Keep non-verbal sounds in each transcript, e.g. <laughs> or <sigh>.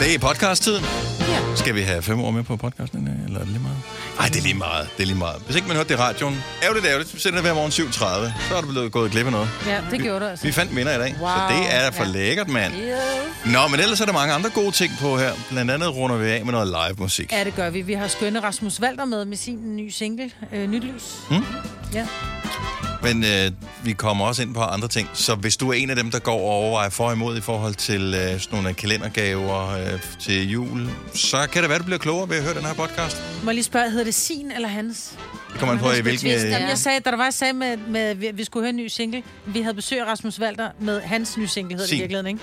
Det er podcast-tiden. Ja. Skal vi have fem år med på podcasten, eller er det lige meget? Nej, det er lige meget. Det er lige meget. Hvis ikke man hørte det i radioen, ærgerligt, ærgerligt. Vi sender det hver morgen 7.30. Så er du blevet gået glip af noget. Ja, det gjorde du altså. Vi fandt vinder i dag, Wow. så det er for Ja. lækkert, mand. Yes. Nå, men ellers er der mange andre gode ting på her. Blandt andet runder vi af med noget live musik. Ja, det gør vi. Vi har skønne Rasmus Valder med med sin nye single, øh, Nyt Lys. Mm. Ja. Men øh, vi kommer også ind på andre ting. Så hvis du er en af dem, der går og overvejer for og imod i forhold til øh, sådan nogle kalendergaver øh, til jul, så kan det være, du bliver klogere ved at høre den her podcast. Må jeg lige spørge, hedder det sin eller hans? Det kommer an på, i hvilken... Jamen, Øh, jeg sagde, da der var, jeg sagde, med, med, at vi- vi skulle høre en ny single. Vi havde besøg af Rasmus Valder med hans nye single, hedder det Sin. i virkeligheden, ikke?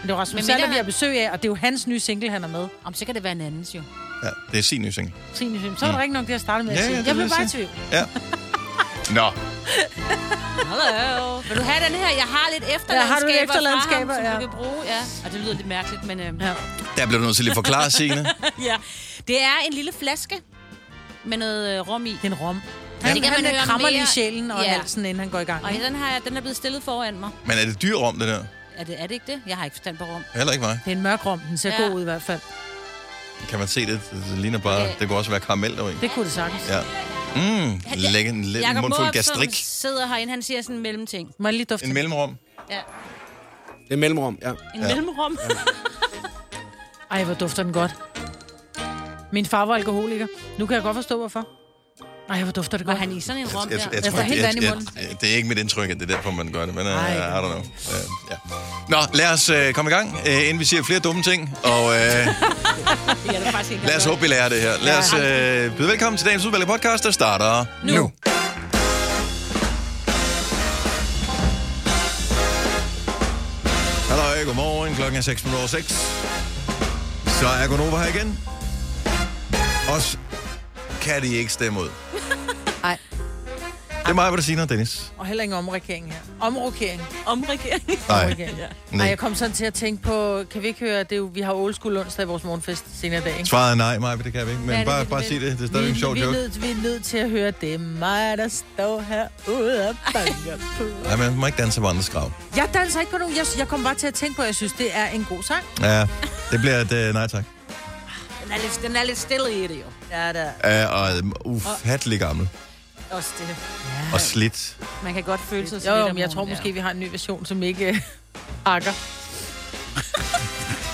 Men det var Rasmus mindre- vi har besøg af, og det er jo hans nye single, han er med. Om så kan det være en andens jo. ja, det er sin nye single. Sin nye single. Så var det rigtig nok det, jeg startede med at Ja, sige. ja, det jeg blev bare i tvivl. Ja. <laughs> Nå, Hallo. Vil du have den her? Jeg har lidt efterlandskaber, Ja, har du lidt efterlandskaber, fra ham, som ja. du kan bruge. Ja. Og det lyder lidt mærkeligt, men... Øh, Ja. der bliver du nødt til lige at forklare, Signe. <laughs> ja. Det er en lille flaske med noget øh, rom i. Det en rom. Ja. Han, Det kan han man er krammer lige mere- sjælen og Ja. halsen, inden han går i gang. Og den, har jeg, den er blevet stillet foran mig. Men er det dyr rom, det der? Er det, er det ikke det? Jeg har ikke forstand på rom. Heller ikke mig. Det er en mørk rom. Den ser Ja. god ud i hvert fald. Kan man se det? Det ligner bare... Okay. Det kunne også være karamel deri. Det kunne det sagtens. Ja. Mm, lækker en lidt Jakob mundfuld gastrik. som sidder herinde, han siger sådan en mellemting. Må jeg lige dufte? En mellemrum. Ja. Det er mellemrum, ja. En Ja. ja. mellemrum. Ej, hvor dufter den godt. Min far var alkoholiker. Nu kan jeg godt forstå, hvorfor. Ej, hvor dufter det Var godt. han i sådan en rom Jeg, der? jeg, jeg, Jeg får tror, helt jeg, jeg, munden. jeg, det er ikke mit indtryk, at det er derfor, man gør det, men uh, Ej, I er don't know. Uh, ja. Nå, lad os uh, komme i gang, uh, inden vi siger flere dumme ting, og <laughs> uh, lad os håbe, vi lærer det her. Lad os uh, byde velkommen til dagens udvalgte podcast, der starter nu. nu. Hallo, godmorgen. Klokken er 6 minutter 6. Så er Gunova her igen. Os kan de ikke stemme ud. <laughs> Ej. Det er mig, hvad der siger, Dennis. Og heller ingen omrokering her. Omrokering. Omregering. <laughs> Nej. Ja. Nej, Nej. jeg kom sådan til at tænke på, kan vi ikke høre, det er jo, vi har old school onsdag i vores morgenfest senere i dag, ikke? Svaret er nej, Maja, det kan vi ikke. Men Ja, det bare, vi bare sig det. Det er stadig en sjov vi, er joke. nødt, vi er nødt til at høre, det er mig, der står herude og banker på. Ja, man må ikke danse på andres grav. Jeg danser ikke på nogen. Jeg, jeg kom bare til at tænke på, at jeg synes, det er en god sang. Ja, det bliver et uh, nej tak. Den er lidt, den er lidt stille i det jo. Ja, der. Uh, og um, ufattelig gammel. Også det. Og slidt. Man kan godt føle sig sådan jo, men jeg tror måske, vi har en ny version, som ikke øh, ved,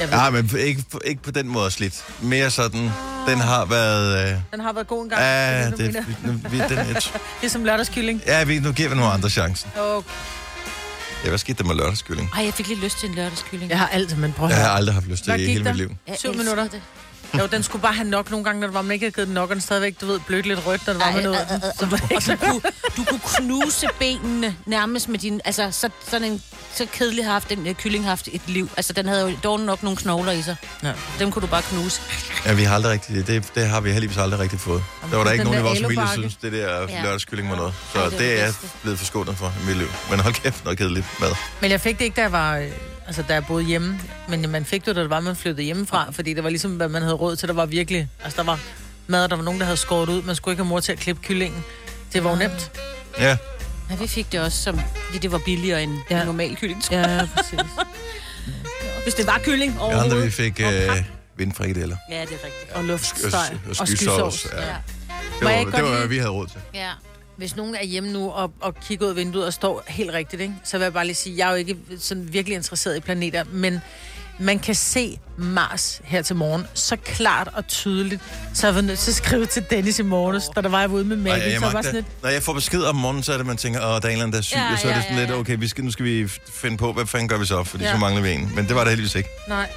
Ja, men ikke, ikke på den måde slidt. Mere sådan, den har været... Uh, den har været god en gang. ja, det, det, nu, vi, den er, det er som lørdagskylling. ja, vi, nu giver vi nogle andre chancen. Okay. Ja, hvad skete der med lørdagskylling? Ej, jeg fik lidt lyst til en lørdagskylling. Jeg har altid, men prøv Jeg har aldrig haft lyst til det i hele der? mit liv. Jeg Syv minutter. Det. Jo, den skulle bare have nok nogle gange, når det var, man ikke havde givet den nok, og den stadigvæk, du ved, blødt lidt rødt, når det var med noget. af den. Så var det Og du kunne, du kunne knuse benene nærmest med din... Altså, så, sådan en, så kedelig har haft den uh, kylling haft et liv. Altså, den havde jo dog nok nogle knogler i sig. Ja. Dem kunne du bare knuse. Ja, vi har aldrig rigtig, det, det har vi heldigvis aldrig rigtig fået. Der var der ikke nogen i vores familie, der synes, det der Ja. lørdagskylling var noget. Så Ej, det det, det er jeg blevet forskånet for i mit liv. Men hold kæft, noget kedeligt mad. Men jeg fik det ikke, da jeg var... Altså, da jeg boede hjemme. Men man fik det, da det var, man flyttede hjemmefra. Fordi det var ligesom, hvad man havde råd til. Der var virkelig... Altså, der var mad, der var nogen, der havde skåret ud. Man skulle ikke have mor til at klippe kyllingen. Det var jo nemt. Ja, Ja, vi fik det også, som, fordi det var billigere end Ja. ja. normal kylling. Ja, ja, præcis. <laughs> Hvis det var kylling vi andre, vi overhovedet. fik øh, vindfrikadeller. Ja, det er rigtigt. Og luftsteg. Og, og skysovs. Ja. Ja. Det var, det var, hvad lide- vi havde råd til. ja. Hvis nogen er hjemme nu og, og kigger ud af vinduet og står helt rigtigt, ikke? så vil jeg bare lige sige, jeg er jo ikke sådan virkelig interesseret i planeter, men man kan se Mars her til morgen så klart og tydeligt, så jeg var nødt til at skrive til Dennis i morges, da der var jeg ude med Ej, Maggie, jeg så var sådan lidt, når jeg får besked om morgenen, så er det, man tænker, åh, der er en eller anden, der er syg, Ja, og så er ja, det sådan ja, lidt, okay, vi skal, nu skal vi finde på, hvad fanden gør vi så, fordi Ja. så mangler vi en. Men det var der heldigvis ikke. nej,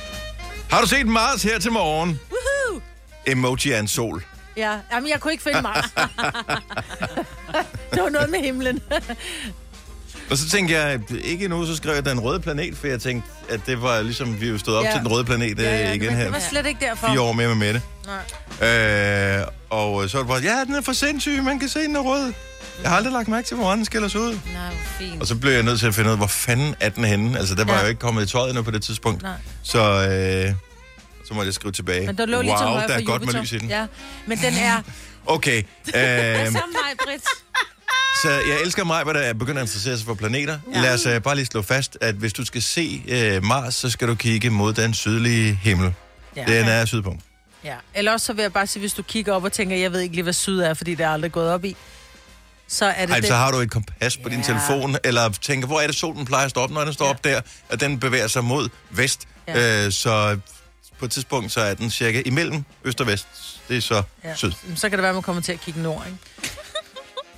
Har du set Mars her til morgen? Woohoo! Emoji af en sol. ja, jamen jeg kunne ikke finde Mars. <laughs> det var noget med himlen. Og så tænkte jeg, ikke nu, så skrev jeg den røde planet, for jeg tænkte, at det var ligesom, vi jo stået op Ja. til den røde planet ja, ja, igen men her. det var slet ikke derfor. Fire år mere med Mette. Nej. Øh, og så var det bare, ja, den er for sindssyg, man kan se, den er rød. Jeg har aldrig lagt mærke til, hvordan den skiller sig ud. Nej, hvor fint. Og så blev jeg nødt til at finde ud af, hvor fanden er den henne? Altså, der var Ja. jo ikke kommet i tøjet endnu på det tidspunkt. Nej. Så, øh, så måtte jeg skrive tilbage. Men der lå lige til højre der er godt med lys i den. Ja, men den er... Okay. Øh, Som mig, Britt. Så jeg elsker mig, hvad der er begyndt at interessere sig for planeter. Ja. Lad os uh, bare lige slå fast, at hvis du skal se uh, Mars, så skal du kigge mod den sydlige himmel. Ja. Den er sydpå. Ja. Eller også så vil jeg bare sige, hvis du kigger op og tænker, jeg ved ikke lige, hvad syd er, fordi det er aldrig gået op i, så er det Ej, det. så har du et kompas på din Ja. telefon, eller tænker, hvor er det solen plejer at stå op, når den står Ja. op der, og den bevæger sig mod vest. Ja. Øh, så på et tidspunkt, så er den cirka imellem øst og vest. Det er så Ja. syd. Så kan det være, at man kommer til at kigge nord, ikke?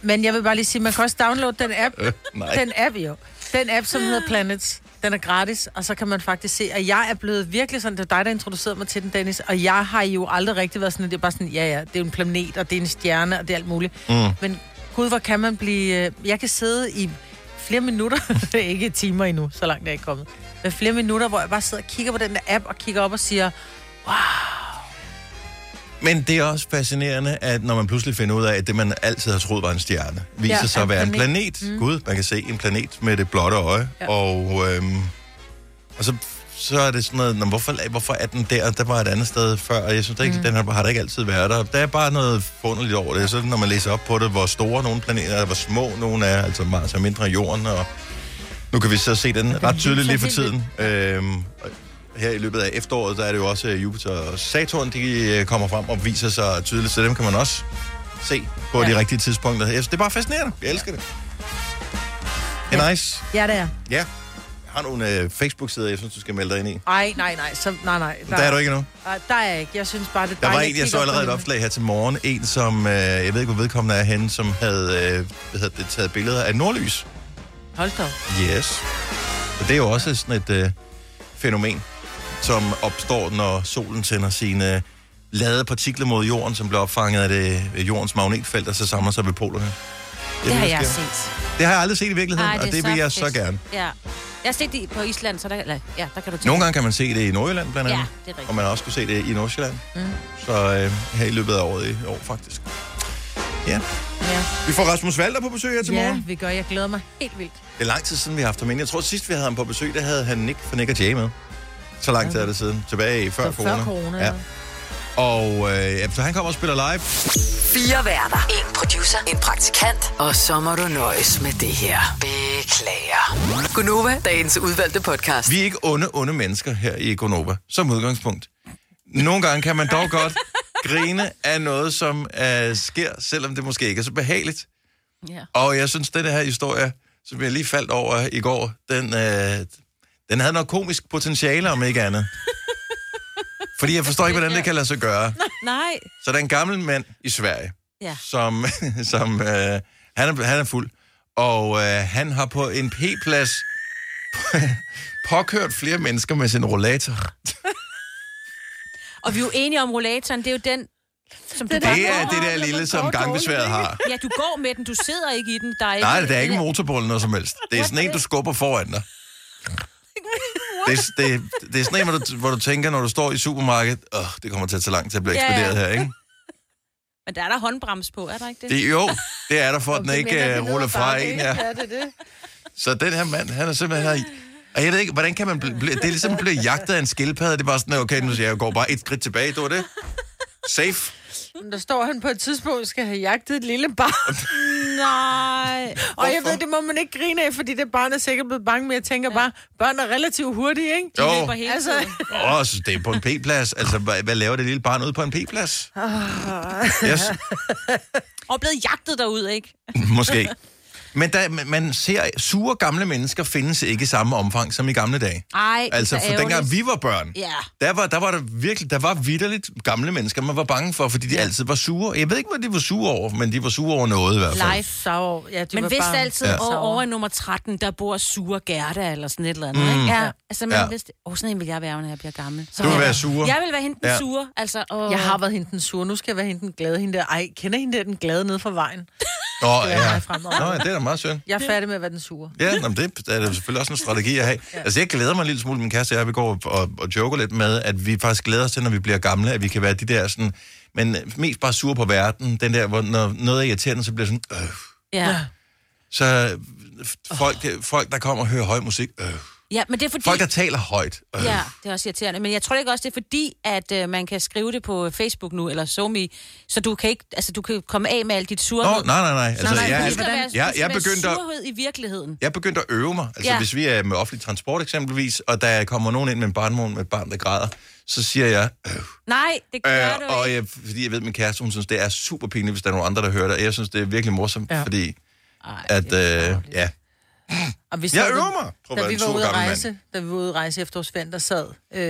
Men jeg vil bare lige sige, man kan også downloade den app. Øh, nej. Den app, jo. Den app, som hedder Planets. Den er gratis, og så kan man faktisk se, at jeg er blevet virkelig sådan, det er dig, der introducerede mig til den, Dennis, og jeg har jo aldrig rigtig været sådan, det er bare sådan, ja, ja, det er jo en planet, og det er en stjerne, og det er alt muligt. Mm. Men gud, hvor kan man blive... øh, Jeg kan sidde i flere minutter, <laughs> ikke timer endnu, så langt er jeg ikke kommet, men flere minutter, hvor jeg bare sidder og kigger på den der app, og kigger op og siger, Men det er også fascinerende, at når man pludselig finder ud af, at det, man altid har troet var en stjerne, viser Ja, sig at være en planet. Mm. Gud, man kan se en planet med det blotte øje. Ja. Og, øhm, og så, så er det sådan noget, "Nå, hvorfor, hvorfor er den der? Der var et andet sted før, og jeg synes ikke, mm. den har, har der ikke altid været der. Der er bare noget forunderligt over det. Så når man læser op på det, hvor store nogle planeter er, hvor små nogle er, altså Mars er mindre end jorden, og nu kan vi så se den ret tydeligt lige for tiden. Øhm, her i løbet af efteråret, der er det jo også Jupiter og Saturn, de øh, kommer frem og viser sig tydeligt, så dem kan man også se på ja. De rigtige tidspunkter. Det er bare fascinerende. Jeg elsker det. Det er nice. ja, det er. Ja. Jeg har nogle øh, Facebook-sider, jeg synes, du skal melde dig ind i. Ej, nej, nej, så, nej, nej. Der er du ikke endnu. Nej, der er jeg ikke. Jeg synes bare, det er Der var en, jeg så allerede et opslag her til morgen. En, som, øh, jeg ved ikke, hvor vedkommende er henne, som havde øh, hvad hedder det, taget billeder af nordlys. Hold da. Yes. Og det er jo også sådan et øh, fænomen, som opstår, når solen sender sine ladede partikler mod jorden, som bliver opfanget af det, øh, jordens magnetfelt, og så samler sig ved polerne. Det har ved, jeg set. Det har jeg aldrig set i virkeligheden, Ej, og det vil jeg så fedt. gerne. Ja. Jeg har set det på Island, så der, eller, ja, der kan du tænke. Nogle gange kan man se det i Nordjylland, blandt Ja, andet. det er rigtigt. Og man har også kunne se det i Nordsjælland. Mm. Så øh, her i løbet af året i år, faktisk. Ja. Ja. Vi får Rasmus Valder på besøg her til ja, morgen. vi gør. Jeg glæder mig helt vildt. Det er lang tid siden, vi har haft ham ind. Jeg tror, sidst vi havde ham på besøg, der havde han Nick fra Nick og Jay med. Så lang tid er det siden. Tilbage i før Så corona. før corona, Ja. Og øh, ja, så han kommer og spiller live. Fire værter. En producer. En praktikant. Og så må du nøjes med det her. Beklager. Gunova, dagens udvalgte podcast. Vi er ikke onde, onde mennesker her i Gonova, som udgangspunkt. Nogle gange kan man dog godt <laughs> grine af noget, som øh, sker, selvom det måske ikke er så behageligt. Ja. Og jeg synes, den her historie, som jeg lige faldt over i går, den, øh, den havde noget komisk potentiale, om ikke andet. <laughs> Fordi jeg forstår ikke, hvordan det kan lade sig gøre. Nej. Så der er en gammel mand i Sverige, Ja. som, <laughs> som øh, han, er, han er fuld, og øh, han har på en P-plads <laughs> påkørt flere mennesker med sin rollator. Og vi er jo enige om rollatoren, det er jo den, som du Det bare Det er det der lille, som gangbesværet har. Ja, du går med den, du sidder ikke i den. Der er ikke, Nej, det er ikke en motorbold eller noget som helst. Det er sådan en, du skubber foran dig. Det er, det, det er sådan en, hvor du, hvor du tænker, når du står i supermarkedet, åh, det kommer til at tage lang tid at blive Ja, ja. ekspederet her, ikke? <laughs> Men der er der håndbrems på, er der ikke det? Det, jo, det er der for, at den ikke uh, ruller fra en. Ja. Ja, det er det. Så den her mand, han er simpelthen her... Og jeg ved ikke, hvordan kan man blive... Det er ligesom at blive jagtet af en skildpadde. Det er bare sådan, okay, nu siger jeg, jeg går bare et skridt tilbage. Det var det. Safe. Men Der står han på et tidspunkt, skal have jagtet et lille barn. <laughs> Nej. Og jeg ved, det må man ikke grine af, fordi det barn er sikkert blevet bange, men jeg tænker bare, børn er relativt hurtige, ikke? Jo. løber hele Altså. Åh, så det er på en P-plads. Altså, hvad, hvad laver det lille barn ude på en P-plads? Yes, Og blevet jagtet derud, ikke? måske. Men der, man ser, sure gamle mennesker findes ikke i samme omfang som i gamle dage. Ej, Altså, for dengang vi var børn, Ja. der var, der var der virkelig, der var vidderligt gamle mennesker, man var bange for, fordi de altid var sure. Jeg ved ikke, hvad de var sure over, men de var sure over noget i hvert fald. Live. Sauer. Ja, de Men var vidste bare... altid, Ja. ja. over, over nummer 13, der bor sure Gerda, eller sådan et eller andet. Mm. Ikke? Ja. Ja. Altså, man Ja. ja. vidste, åh, sådan en vil jeg være, når jeg bliver gammel. Så Du vil jeg- være sure. Jeg vil være hende den Ja. ja. sure. Altså, og... Jeg har været hende den sure, nu skal jeg være hende den glade. Hende der, ej, kender hende der den glade nede fra vejen? Er ja. fremover. Nå, ja, det er da meget synd. Jeg er færdig med at være den sure. Ja, nå, men det er da selvfølgelig også en strategi at have. Ja. Altså, jeg glæder mig en lille smule, min kæreste og jeg, vi går og, og, joker lidt med, at vi faktisk glæder os til, når vi bliver gamle, at vi kan være de der sådan, men mest bare sure på verden. Den der, hvor når noget er irriterende, så bliver sådan, øh. Ja. Så øh, folk, folk, der kommer og hører høj musik, øh. Ja, men det er fordi... Folk, der taler højt. Øh. Ja, det er også irriterende. Men jeg tror ikke også, det er fordi, at øh, man kan skrive det på Facebook nu, eller SoMe, så du kan ikke, altså du kan komme af med alt dit surhed. Nå, nej, nej, nej. Altså, nej, jeg, du skal være, jeg, du jeg, begyndte at, i virkeligheden. jeg begyndte at øve mig. Altså, Ja. hvis vi er med offentlig transport eksempelvis, og der kommer nogen ind med en barnvogn med et barn, der græder, så siger jeg, øh, Nej, det gør du øh, og ikke. jeg, fordi jeg ved, at min kæreste, hun synes, det er super pinligt, hvis der er nogen andre, der hører det. Og jeg synes, det er virkelig morsomt, Ja. fordi Ej, at, øh, ja. Og vi Jeg sad- øver mig. At da vi var ude at rejse, da vi var ude at rejse efterårsferien, der sad, øh,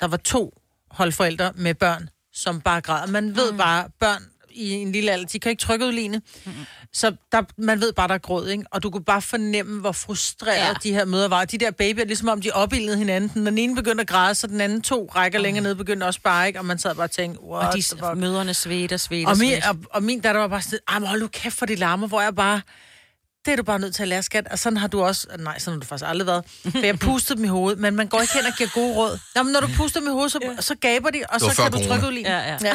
der var to holdforældre med børn, som bare græder. Man ved mm. bare, børn i en lille alder, de kan ikke trykke ud line. Mm. Så der, man ved bare, der er gråd, ikke? Og du kunne bare fornemme, hvor frustreret Ja. de her møder var. De der babyer, ligesom om de opildede hinanden. Den ene begyndte at græde, så den anden to rækker længere ned begyndte også bare, ikke? Og man sad bare og tænkte, what Og de fuck? møderne svedt og Og og min, og, og min datter var bare sådan, "Ej, men hold nu kæft for de larmer, hvor jeg bare, det er du bare nødt til at lære, skat. Og sådan har du også, nej, sådan har du faktisk aldrig været. For jeg pustede dem i hovedet, men man går ikke hen og giver gode råd. Nå, men når du puster dem i hovedet, så, ja. så gaber de, og så kan du corona. trykke ud lige. Ja, ja. <laughs>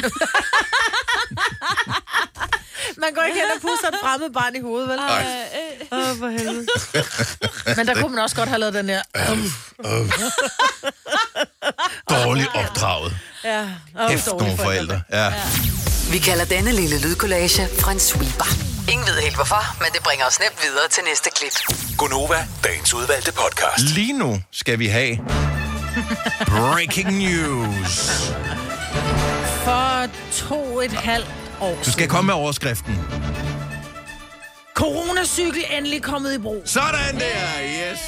Man går ikke hen og puster et fremmed barn i hovedet, vel? Åh, oh, for helvede. <laughs> Men der kunne man også godt have lavet den her. Dårligt opdraget. Ja, oh, Hæft nogle forældre. Ja. Vi kalder denne lille lydkollage en sweeper. Ingen ved helt hvorfor, men det bringer os nemt videre til næste klip. Gunova, dagens udvalgte podcast. Lige nu skal vi have breaking news. For to et halvt år Du skal komme med overskriften. Coronacykel endelig kommet i brug. Sådan der, yes.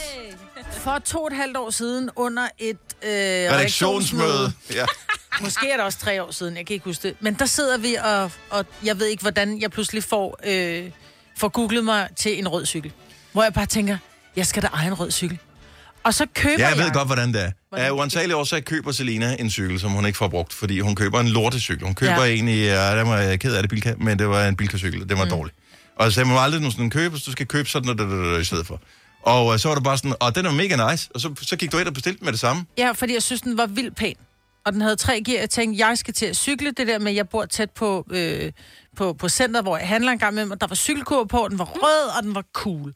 For to et halvt år siden under et øh, Redaktionsmøde. Ja. <laughs> Måske er det også tre år siden, jeg kan ikke huske det. Men der sidder vi, og, og jeg ved ikke, hvordan jeg pludselig får, øh, får googlet mig til en rød cykel. Hvor jeg bare tænker, jeg skal da eje en rød cykel. Og så køber Ja, jeg... jeg ved godt, hvordan det er. Hvordan Af det uansagelige årsager køber Selina en cykel, som hun ikke får brugt, fordi hun køber en lortecykel. Hun køber Ja. en i, ja, der var jeg ked af det, bilka, men det var en bilkacykel, det var mm. dårligt. Og så må aldrig nogensinde købe, så du skal købe sådan noget i stedet for. Og øh, så var det bare sådan, og den er mega nice, og så, så gik du ind og bestilte den med det samme. Ja, fordi jeg synes, den var vildt pæn. Og den havde tre gear. Jeg tænkte, jeg skal til at cykle. Det der med, at jeg bor tæt på, øh, på, på center, hvor jeg handler en gang med, og der var cykelkur på, den var rød, og den var cool.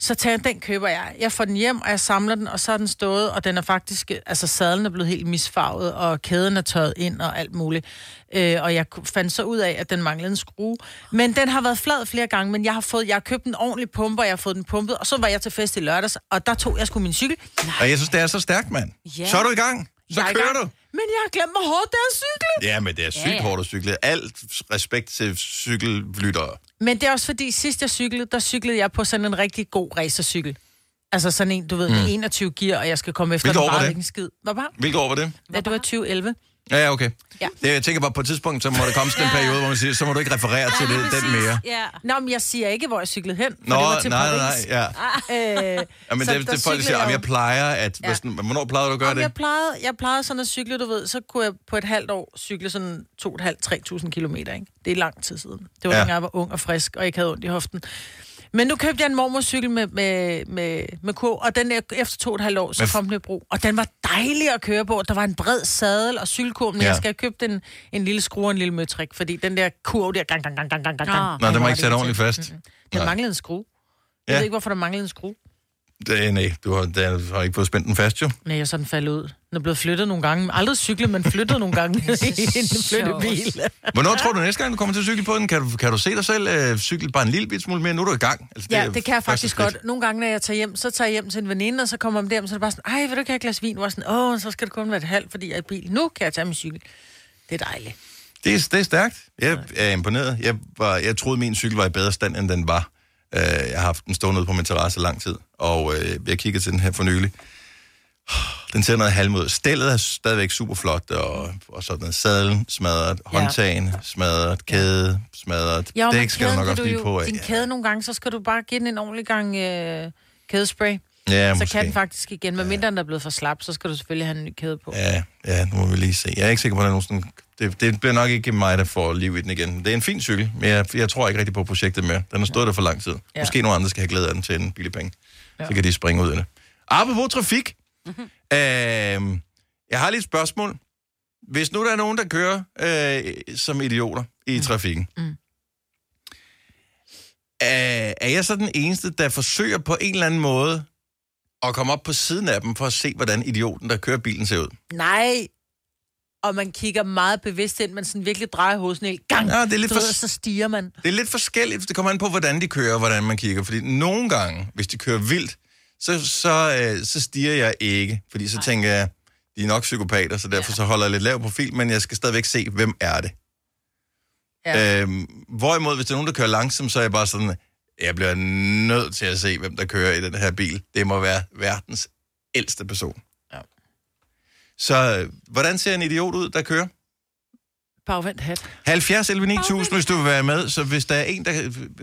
Så tager jeg, den køber jeg. Jeg får den hjem, og jeg samler den, og så er den stået, og den er faktisk, altså sadlen er blevet helt misfarvet, og kæden er tørret ind, og alt muligt. Øh, og jeg fandt så ud af, at den manglede en skrue. Men den har været flad flere gange, men jeg har, fået, jeg har købt en ordentlig pumpe, og jeg har fået den pumpet, og så var jeg til fest i lørdags, og der tog jeg sgu min cykel. Og jeg synes, det er så stærkt, mand. Ja. Så er du i gang. Så Jeg er kører gang. du. Men jeg har glemt, hvor hårdt det er at cykle. Ja, men det er sygt Ja, ja. hårdt at cykle. Alt respekt til cykellyttere. Men det er også fordi, sidst jeg cyklede, der cyklede jeg på sådan en rigtig god racercykel. Altså sådan en, du ved, med 21 gear, og jeg skal komme efter Hvilket den år var bare det? ikke en skid. Hvad bare? Hvilket år var det? Ja, det var 2011. Ja, ja, okay. Ja. Det, jeg tænker bare, på et tidspunkt, så må der komme sådan en periode, hvor man siger, så må du ikke referere til det, den mere. Ja. Nå, men jeg siger ikke, hvor jeg cyklede hen, for Nå, det var til nej, nej, Paris. ja. Øh, ja men så det, der det folk cyklede siger, jeg at jeg plejer at... Ja. Sådan, hvornår plejede du at gøre Jamen, det? jeg plejede, jeg plejede sådan at cykle, du ved, så kunne jeg på et halvt år cykle sådan 2.500-3.000 kilometer, ikke? Det er lang tid siden. Det var Ja. ja. dengang jeg var ung og frisk, og ikke havde ondt i hoften. Men nu købte jeg en mormorcykel med, med, med, med kur, og den er, efter to og et halvt år, så kom den i brug. Og den var dejlig at køre på. Der var en bred sadel og cykelkur, men Ja. jeg skal have købt en, en lille skrue og en lille møtrik, fordi den der kurv der, gang, gang, gang, gang, gang, gang, Nå. gang. Nå, den var ikke sat ordentligt fast. Den Nej. manglede en skrue. Jeg Ja. ved ikke, hvorfor der manglede en skrue. Det, nej, du har, du har ikke fået spændt den fast, jo. Nej, jeg er sådan faldet ud. Den er blevet flyttet nogle gange. Aldrig cyklet, men flyttet nogle gange <laughs> i en flyttebil. Hvornår tror du næste gang, du kommer til at cykle på den? Kan du, kan du se dig selv øh, cykle bare en lille bit smule mere? Nu er du i gang. Altså, Ja, er det kan jeg faktisk godt. Nogle gange, når jeg tager hjem, så tager jeg hjem til en veninde, og så kommer man hjem, så er det bare sådan, ej, vil du ikke have et glas vin? Jeg sådan, åh, så skal det kun være et halvt, fordi jeg er i bil. Nu kan jeg tage min cykel. Det er dejligt. Det er, det er stærkt. Jeg er imponeret. Jeg, var, jeg troede, min cykel var i bedre stand, end den var. Uh, jeg har haft den stående ude på min terrasse lang tid, og uh, jeg kiggede til den her for nylig. Den ser noget halvmod. Stillet er stadigvæk super flot, og, og sådan noget sadlen smadret, Ja. håndtagen smadret, kæde smadret. Ja, Dæk skal du nok også lige på. Din kæde nogle gange, så skal du bare give den en ordentlig gang øh, kædespray. Ja, så måske. kan den faktisk igen. Med mindre den er blevet for slap, så skal du selvfølgelig have en ny kæde på. Ja, ja, nu må vi lige se. Jeg er ikke sikker på, at der er nogen sådan... Det, det bliver nok ikke mig, der får liv i den igen. Det er en fin cykel, men jeg, jeg tror ikke rigtig på projektet mere. Den har stået der for lang tid. Ja. Måske nogle andre skal have glæde af den til en billig penge. Ja. Så kan de springe ud af det. Apropos trafik. Mm-hmm. Øh, jeg har lige et spørgsmål. Hvis nu der er nogen, der kører øh, som idioter i mm. trafikken, Mm. er jeg så den eneste, der forsøger på en eller anden måde og komme op på siden af dem for at se, hvordan idioten, der kører bilen, ser ud. Nej. Og man kigger meget bevidst ind, man sådan virkelig drejer hovedet en gang. Ja, det er lidt du for- ved, så stiger man. Det er lidt forskelligt. Det kommer an på, hvordan de kører, og hvordan man kigger. Fordi nogle gange, hvis de kører vildt, så, så, øh, så stiger jeg ikke. Fordi så tænker jeg, de er nok psykopater, så derfor så holder jeg lidt lav profil, men jeg skal stadigvæk se, hvem er det. Ja. Øhm, hvorimod, hvis der er nogen, der kører langsomt, så er jeg bare sådan, jeg bliver nødt til at se, hvem der kører i den her bil. Det må være verdens ældste person. Ja. Så øh, hvordan ser en idiot ud, der kører? Bagvendt hat. 70 11 9000, hvis du vil være med. Så hvis der er en, der,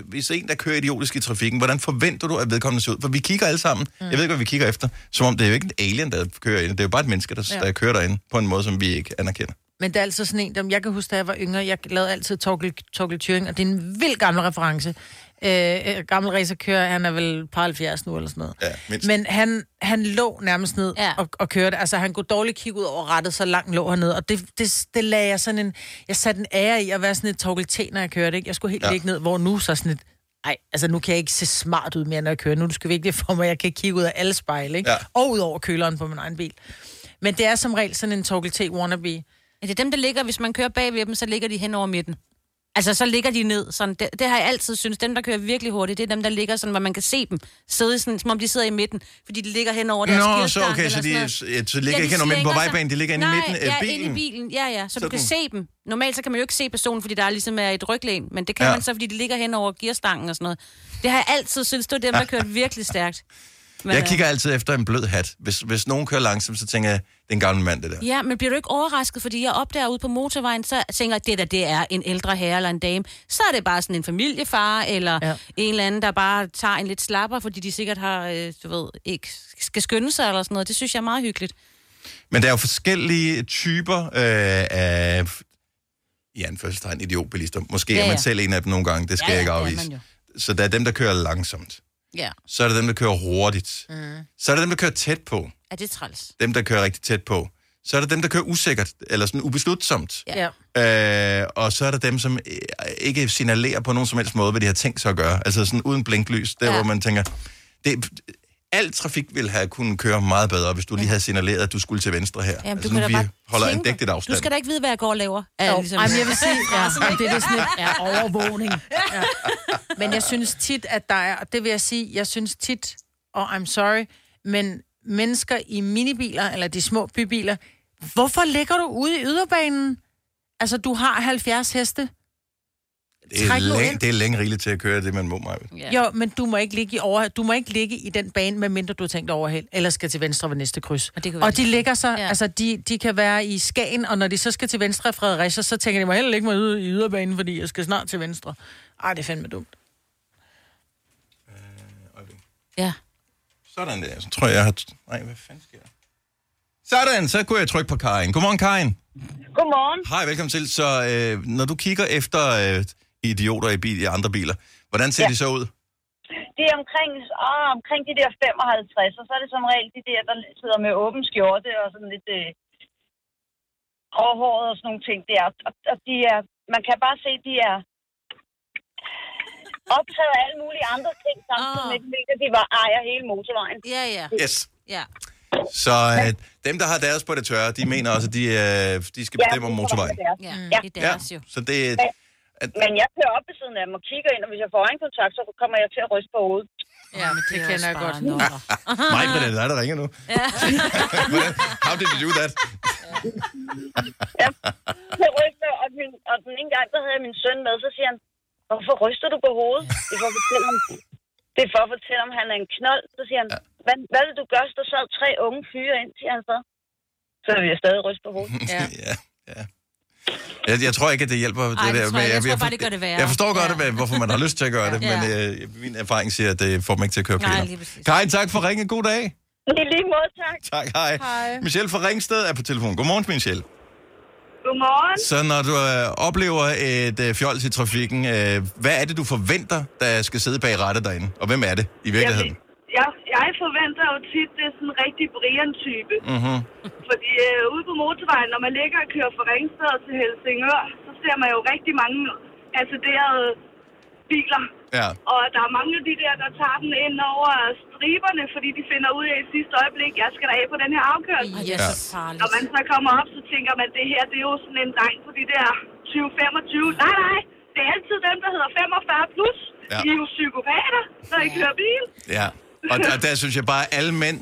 hvis en, der kører idiotisk i trafikken, hvordan forventer du, at vedkommende ser ud? For vi kigger alle sammen. Mm. Jeg ved ikke, hvad vi kigger efter. Som om det er jo ikke en alien, der kører ind. Det er jo bare et menneske, der, ja. Der kører derinde på en måde, som vi ikke anerkender. Men det er altid sådan en, dem, jeg kan huske, da jeg var yngre, jeg lavede altid Torkel, Torkel Thuring, og det er en vild gammel reference. Øh, øh, gammel racerkører, han er vel par 70 nu eller sådan noget. Ja, mindst. Men han, han lå nærmest ned Ja. og, og kørte. Altså, han kunne dårligt kigge ud over rettet, så langt lå han ned. Og det, det, det lagde jeg sådan en... Jeg satte en ære i at være sådan et Torkel T, når jeg kørte. Ikke? Jeg skulle helt Ja. ligge ned, hvor nu så sådan et... Ej, altså nu kan jeg ikke se smart ud mere, når jeg kører. Nu skal vi ikke for mig, jeg kan kigge ud af alle spejle, ikke? Ja. Og ud over køleren på min egen bil. Men det er som regel sådan en Torkel T wannabe. Ja, det er dem, der ligger, hvis man kører bag ved dem, så ligger de hen over midten. Altså, så ligger de ned. Sådan, det, det har jeg altid synes. Dem, der kører virkelig hurtigt, det er dem, der ligger sådan, hvor man kan se dem. Sidde sådan, som om de sidder i midten, fordi de ligger hen over deres Nå, så okay, så de, så, ja, så ligger de ikke hen midten på vejbanen, de ligger inde i midten af ja, bilen. inde i bilen. Ja, ja, så Sådan. du kan se dem. Normalt så kan man jo ikke se personen, fordi der er ligesom er et ryglæn, men det kan Ja. ja. man så, fordi de ligger hen over gearstangen og sådan noget. Det har jeg altid synes, det var dem, der <laughs> kørte virkelig stærkt. Men, Jeg kigger altid efter en blød hat. Hvis, hvis nogen kører langsomt, så tænker jeg, det er en gammel mand, det der. Ja, men bliver du ikke overrasket, fordi jeg opdager ude på motorvejen, så tænker jeg, det der, det er en ældre herre eller en dame. Så er det bare sådan en familiefar, eller ja. Ja. en eller anden, der bare tager en lidt slapper, fordi de sikkert har, øh, du ved, ikke skal skynde sig eller sådan noget. Det synes jeg er meget hyggeligt. Men der er jo forskellige typer øh, af, i anførselstegn, idiotbilister. Måske ja, Ja, er man ja. selv en af dem nogle gange, det skal jeg ikke det er afvise. jo. Så der er dem, der kører langsomt. Ja, Så er der dem, der kører hurtigt. Mm. Så er der dem, der kører tæt på. er det træls? Dem, der kører rigtig tæt på. Så er der dem, der kører usikkert, eller sådan ubeslutsomt. Ja. Øh, og så er der dem, som øh, ikke signalerer på nogen som helst måde, hvad de har tænkt sig at gøre. Altså sådan uden blinklys, der. Ja. hvor man tænker, det, al trafik ville have kunnet køre meget bedre, hvis du lige havde signaleret, at du skulle til venstre her. Jamen, altså du nu kan vi bare holder tænke- en dægtigt afstand. Du skal da ikke vide, hvad jeg går og laver. Jo, Ja, ligesom. Ej, men jeg vil sige, <laughs> ja, det er det sådan et, ja, overvågning. Ja. Men jeg synes tit, at der er, og det vil jeg sige, jeg synes tit, og I'm sorry, men mennesker i minibiler, eller de små bybiler, hvorfor ligger du ude i yderbanen? Altså, du har 70 heste. Det, er træk nu længe, ind. det er længe rigeligt til at køre det, man må mig. Ja. Jo, men du må ikke ligge i, over, du må ikke ligge i den bane, medmindre du har tænkt overhæld, eller skal til venstre ved næste kryds. Og det kan være Og de ligger så, Ja. altså de, de kan være i Skagen, og når de så skal til venstre i Fredericia, så tænker de, må heller ikke mig ude i yderbanen, fordi jeg skal snart til venstre. Ej, det er fandme dumt. ja. Sådan der. Så tror jeg, jeg har... Nej, hvad fanden sker der? Sådan, så kunne jeg trykke på Karin. Godmorgen, Karin. Godmorgen. Hej, velkommen til. Så øh, når du kigger efter øh, idioter i, bil, i andre biler, hvordan ser ja. Ja. de så ud? Det er omkring, åh, omkring de der 55, og så er det som regel de der, der sidder med åben skjorte og sådan lidt øh, gråhåret og sådan nogle ting der. Og, og de er, man kan bare se, de er optaget af alle mulige andre ting, samtidig Åh. med, de mener, de var ejer hele motorvejen. Ja, ja. Yes. ja. Så øh, dem, der har deres på det tørre, de mener også, at de, øh, de skal bestemme om motorvejen. det er Ja, Ja. det er deres jo. så det er... Men jeg kører op ved siden af dem og kigger ind, og hvis jeg får øjenkontakt, så kommer jeg til at ryste på hovedet. Ja, men det kender jeg godt. <laughs> Mig, er det dig, der ringer nu? <laughs> How did you do that? Jeg ryster, og, min, og den ene gang, der havde jeg min søn med, så siger han, hvorfor ryster du på hovedet? Det er for at fortælle ham, det er for at fortælle ham, han er en knold. Så siger han, hvad, hvad vil du gøre, hvis der sad tre unge fyre ind, siger han så. Så vil jeg stadig ryste på hovedet. <laughs> Ja. ja, ja. Jeg, jeg tror ikke, at det hjælper. det det der, tror jeg- jeg tror for- bare, det gør det værre. Jeg forstår godt, Ja. ja. hvorfor man har lyst til at gøre det, <laughs> Ja. men øh, min erfaring siger, at det får dem ikke til at køre Nej, lige præcis. Karin, tak for ringen. God dag. I lige måde, tak. Tak, hej. Hej. Michelle fra Ringsted er på telefon. Godmorgen, Michelle. Godmorgen. Så når du øh, oplever et øh, fjols i trafikken, øh, hvad er det, du forventer, der skal sidde bag rattet derinde? Og hvem er det i virkeligheden? Jeg, jeg forventer jo tit, det er sådan en rigtig Brian-type. Mm-hmm. Fordi øh, ude på motorvejen, når man ligger og kører fra Ringsted til Helsingør, så ser man jo rigtig mange attenderede biler. Ja. Og der er mange af de der, der tager den ind over striberne, fordi de finder ud af i sidste øjeblik, jeg skal da af på den her afkørsel. Er Ja. Når man så kommer op, så tænker man, det her, det er jo sådan en dreng på de der 20-25. Nej, nej, det er altid dem, der hedder 45 plus. Ja. De er jo psykopater, når I kører bil. Ja. Og der, der synes jeg bare, at alle mænd,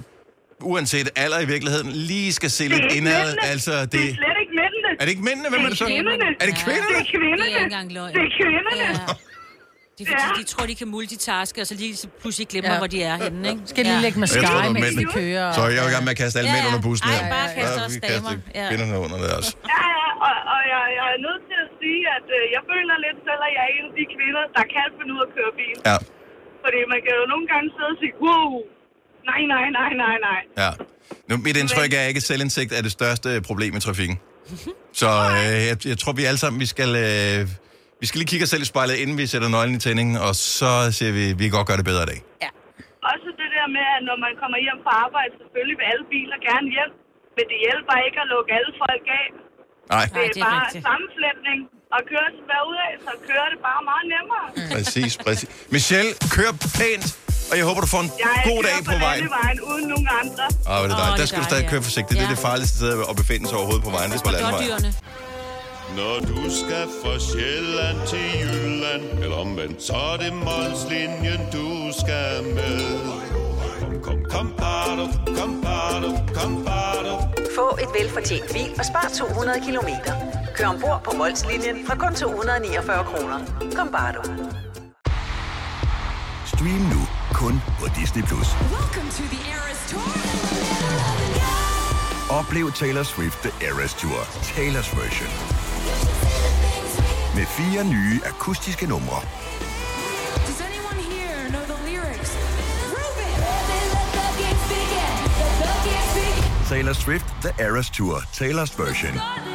uanset alder i virkeligheden, lige skal se Det lidt er indad. Altså, det... det... det er slet ikke mændene. Er det ikke mændene? Hvem er det så? kvinderne. Er det kvinderne? Det er kvinderne. Det er ikke engang løgn. Det er kvinderne. Ja. Det er fordi, Ja. de tror, de kan multitaske, og så lige så pludselig glemmer, Ja. hvor de er henne, ikke? Skal lige lægge tror, mascara, det var mens de kører? Så jeg er jo i gang med at kaste alle Ja, mænd ja. under bussen Ej, her. bare kaste Ja, os vi damer. Ja. kvinderne under det også. Ja, ja, og, og jeg, jeg er nødt til at sige, at øh, jeg føler lidt selv, at jeg er en af de kvinder, der kan finde ud af at køre bil. Ja, Fordi man kan jo nogle gange sidde og sige, wow, nej, nej, nej, nej, nej. ja. Nu, mit indtryk er ikke, at selvindsigt er det største problem i trafikken. <laughs> Så øh, jeg, jeg tror, vi alle sammen, vi skal, øh, vi skal lige kigge os selv i spejlet, inden vi sætter nøglen i tændingen, og så siger vi, vi kan godt gøre det bedre i dag. Også det der med, at når man kommer hjem fra arbejde, selvfølgelig vil alle biler gerne hjem. Men det hjælper ikke at lukke alle folk af. Nej, Det er, det er bare rigtigt. sammenflætning. Og kørsel derudad, så kører det bare meget nemmere. præcis, præcis. Michelle, kør pænt, og jeg håber, du får en Jeg god dag på vejen. landevejen uden nogen andre. Åh, oh, det er dejligt. er Der skal du stadig dejligt, køre ja. forsigtigt. Det er Ja. det farligste sted at befinde sig overhovedet på vejen. Det er på landevejen. Når du skal fra Sjælland til Jylland Eller omvendt, så er det Molslinjen, du skal med Kom, kom, kom, bado, kom, bado, kom, bado. Få et velfortjent bil og spar 200 kilometer. Kør ombord på Molslinjen fra kun 249 kroner. Kom bare du. Stream nu kun på Disney+. Plus. Oplev Taylor Swift The Eras Tour, Taylor's version. Med fire nye akustiske numre. Taylor Swift The Eras Tour, Taylor's version.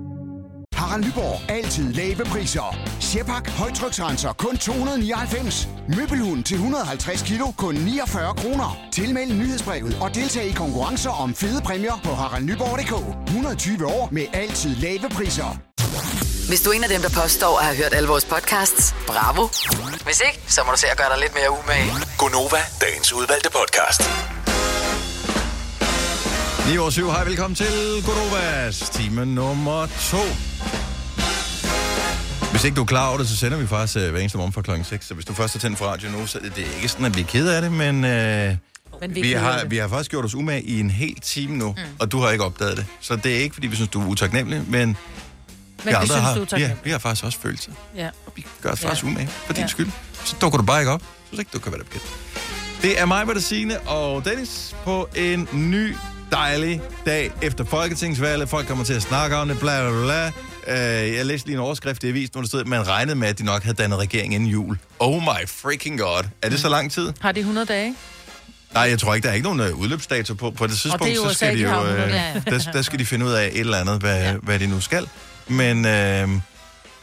Harald Nyborg. Altid lave priser. Sjehpak. Højtryksrenser. Kun 299. Møbelhund til 150 kilo. Kun 49 kroner. Tilmeld nyhedsbrevet og deltag i konkurrencer om fede præmier på haraldnyborg.dk. 120 år med altid lave priser. Hvis du er en af dem, der påstår at have hørt alle vores podcasts, bravo. Hvis ikke, så må du se at gøre dig lidt mere umage. Gonova, dagens udvalgte podcast. 9 år 7. Hej, velkommen til Godovas time nummer 2. Hvis ikke du er klar over det, så sender vi faktisk uh, hver eneste morgen fra klokken 6. Så hvis du først har tændt for radio nu, så det det er ikke sådan, at vi er ked af det, men, uh, Men vi, keder har, det. vi har faktisk gjort os umage i en hel time nu, mm. og du har ikke opdaget det. Så det er ikke, fordi vi synes, du er utaknemmelig, men, Men vi vi synes, har, du er vi, har, vi faktisk også følelser. Ja. Og vi gør os faktisk Ja. umage for din Ja. skyld. Så dukker du bare ikke op. Så synes ikke, du kan være der bekendt. Det er mig, Signe og Dennis på en ny dejlig dag efter Folketingsvalget. Folk kommer til at snakke om det, bla bla bla. Uh, jeg læste lige en overskrift i avisen, hvor der stod, at man regnede med, at de nok havde dannet regering inden jul. Oh my freaking god. Er det så lang tid? Har de 100 dage? Nej, jeg tror ikke, der er ikke nogen uh, udløbsdato på. På det tidspunkt, det er så USA, skal de de jo, har 100 dage. der, der skal de finde ud af et eller andet, hvad, ja. hvad de nu skal. Men, uh,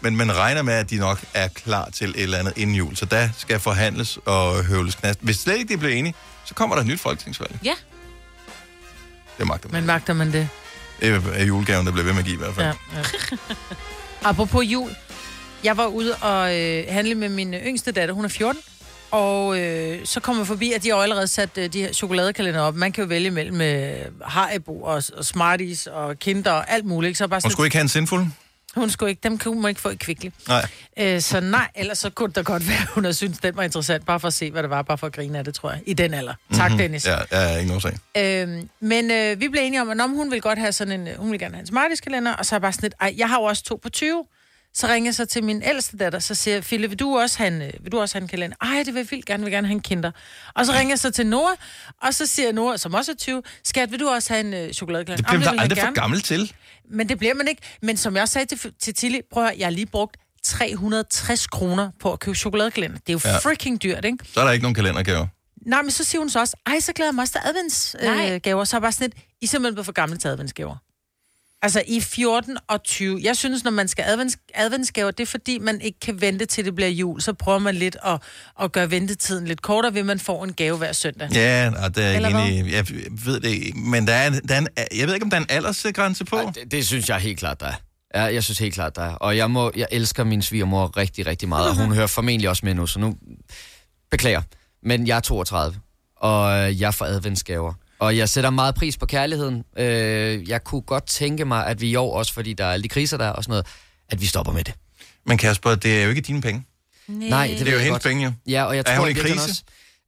men man regner med, at de nok er klar til et eller andet inden jul. Så der skal forhandles og høvles knast. Hvis slet ikke de bliver enige, så kommer der et nyt folketingsvalg. Ja. Det magter man. Men magter man det? Det er julegaven, der bliver ved med at give i hvert fald. Ja. ja. <laughs> Apropos jul. Jeg var ude og øh, handle med min yngste datter, hun er 14. Og øh, så kommer jeg forbi, at de har allerede sat øh, de her chokoladekalender op. Man kan jo vælge mellem øh, Haribo og, og Smarties og Kinder og alt muligt. Så bare Hun sådan, skulle ikke have en sindfuld? Hun skulle ikke, dem kunne man ikke få i kvickly. Nej. Øh, så nej, ellers så kunne det da godt være, <laughs> hun har syntes, den var interessant, bare for at se, hvad det var, bare for at grine af det, tror jeg, i den alder. Tak, Mhm. Dennis. Ja, ja, ikke nogen sag. Øhm, men øh, vi blev enige om, at om hun vil godt have sådan en, øh, hun vil gerne have en smarties-kalender, og så er bare sådan lidt, ej, jeg har jo også to på 20. Så ringer jeg så til min ældste datter, så siger jeg, Fille, vil du også have en, øh, vil du også have en kalender? Ej, det vil jeg vildt gerne, vil gerne have en kinder. Og så ringer jeg så til Nora, og så siger Nora, som også er 20, skat, vil du også have en øh, chokoladekalender? Det bliver "Jamen, man aldrig for gerne." gammel til. Men det bliver man ikke. Men som jeg også sagde til, til Tilly, prøv at høre, jeg har lige brugt 360 kroner på at købe chokoladekalender. Det er jo Ja. freaking dyrt, ikke? Så er der ikke nogen kalendergaver. Nej, men så siger hun så også, ej, så glæder jeg mig også til adventsgaver. Øh, gaver. så er jeg bare sådan lidt, I simpelthen blevet for gamle til adventsgaver. Altså i 14 og 20. Jeg synes, når man skal advents, adventsgaver, det er fordi, man ikke kan vente til det bliver jul. Så prøver man lidt at, at gøre ventetiden lidt kortere, ved man får en gave hver søndag. Ja, og det er Eller i. Jeg ved det ikke. Men der er, der er en, jeg ved ikke, om der er en aldersgrænse på. Det, det synes jeg helt klart, der er. Ja, jeg synes helt klart, der er. Og jeg, må, jeg elsker min svigermor rigtig, rigtig meget, og hun hører formentlig også med nu, så nu beklager. Men jeg er 32, og jeg får adventsgaver. Og jeg sætter meget pris på kærligheden. Øh, jeg kunne godt tænke mig, at vi i år, også fordi der er alle de kriser der er og sådan noget, at vi stopper med det. Men Kasper, det er jo ikke dine penge. Nej, det, det ved er jo hendes godt. penge, jo. Ja, og jeg Er tror hun i krise? Også,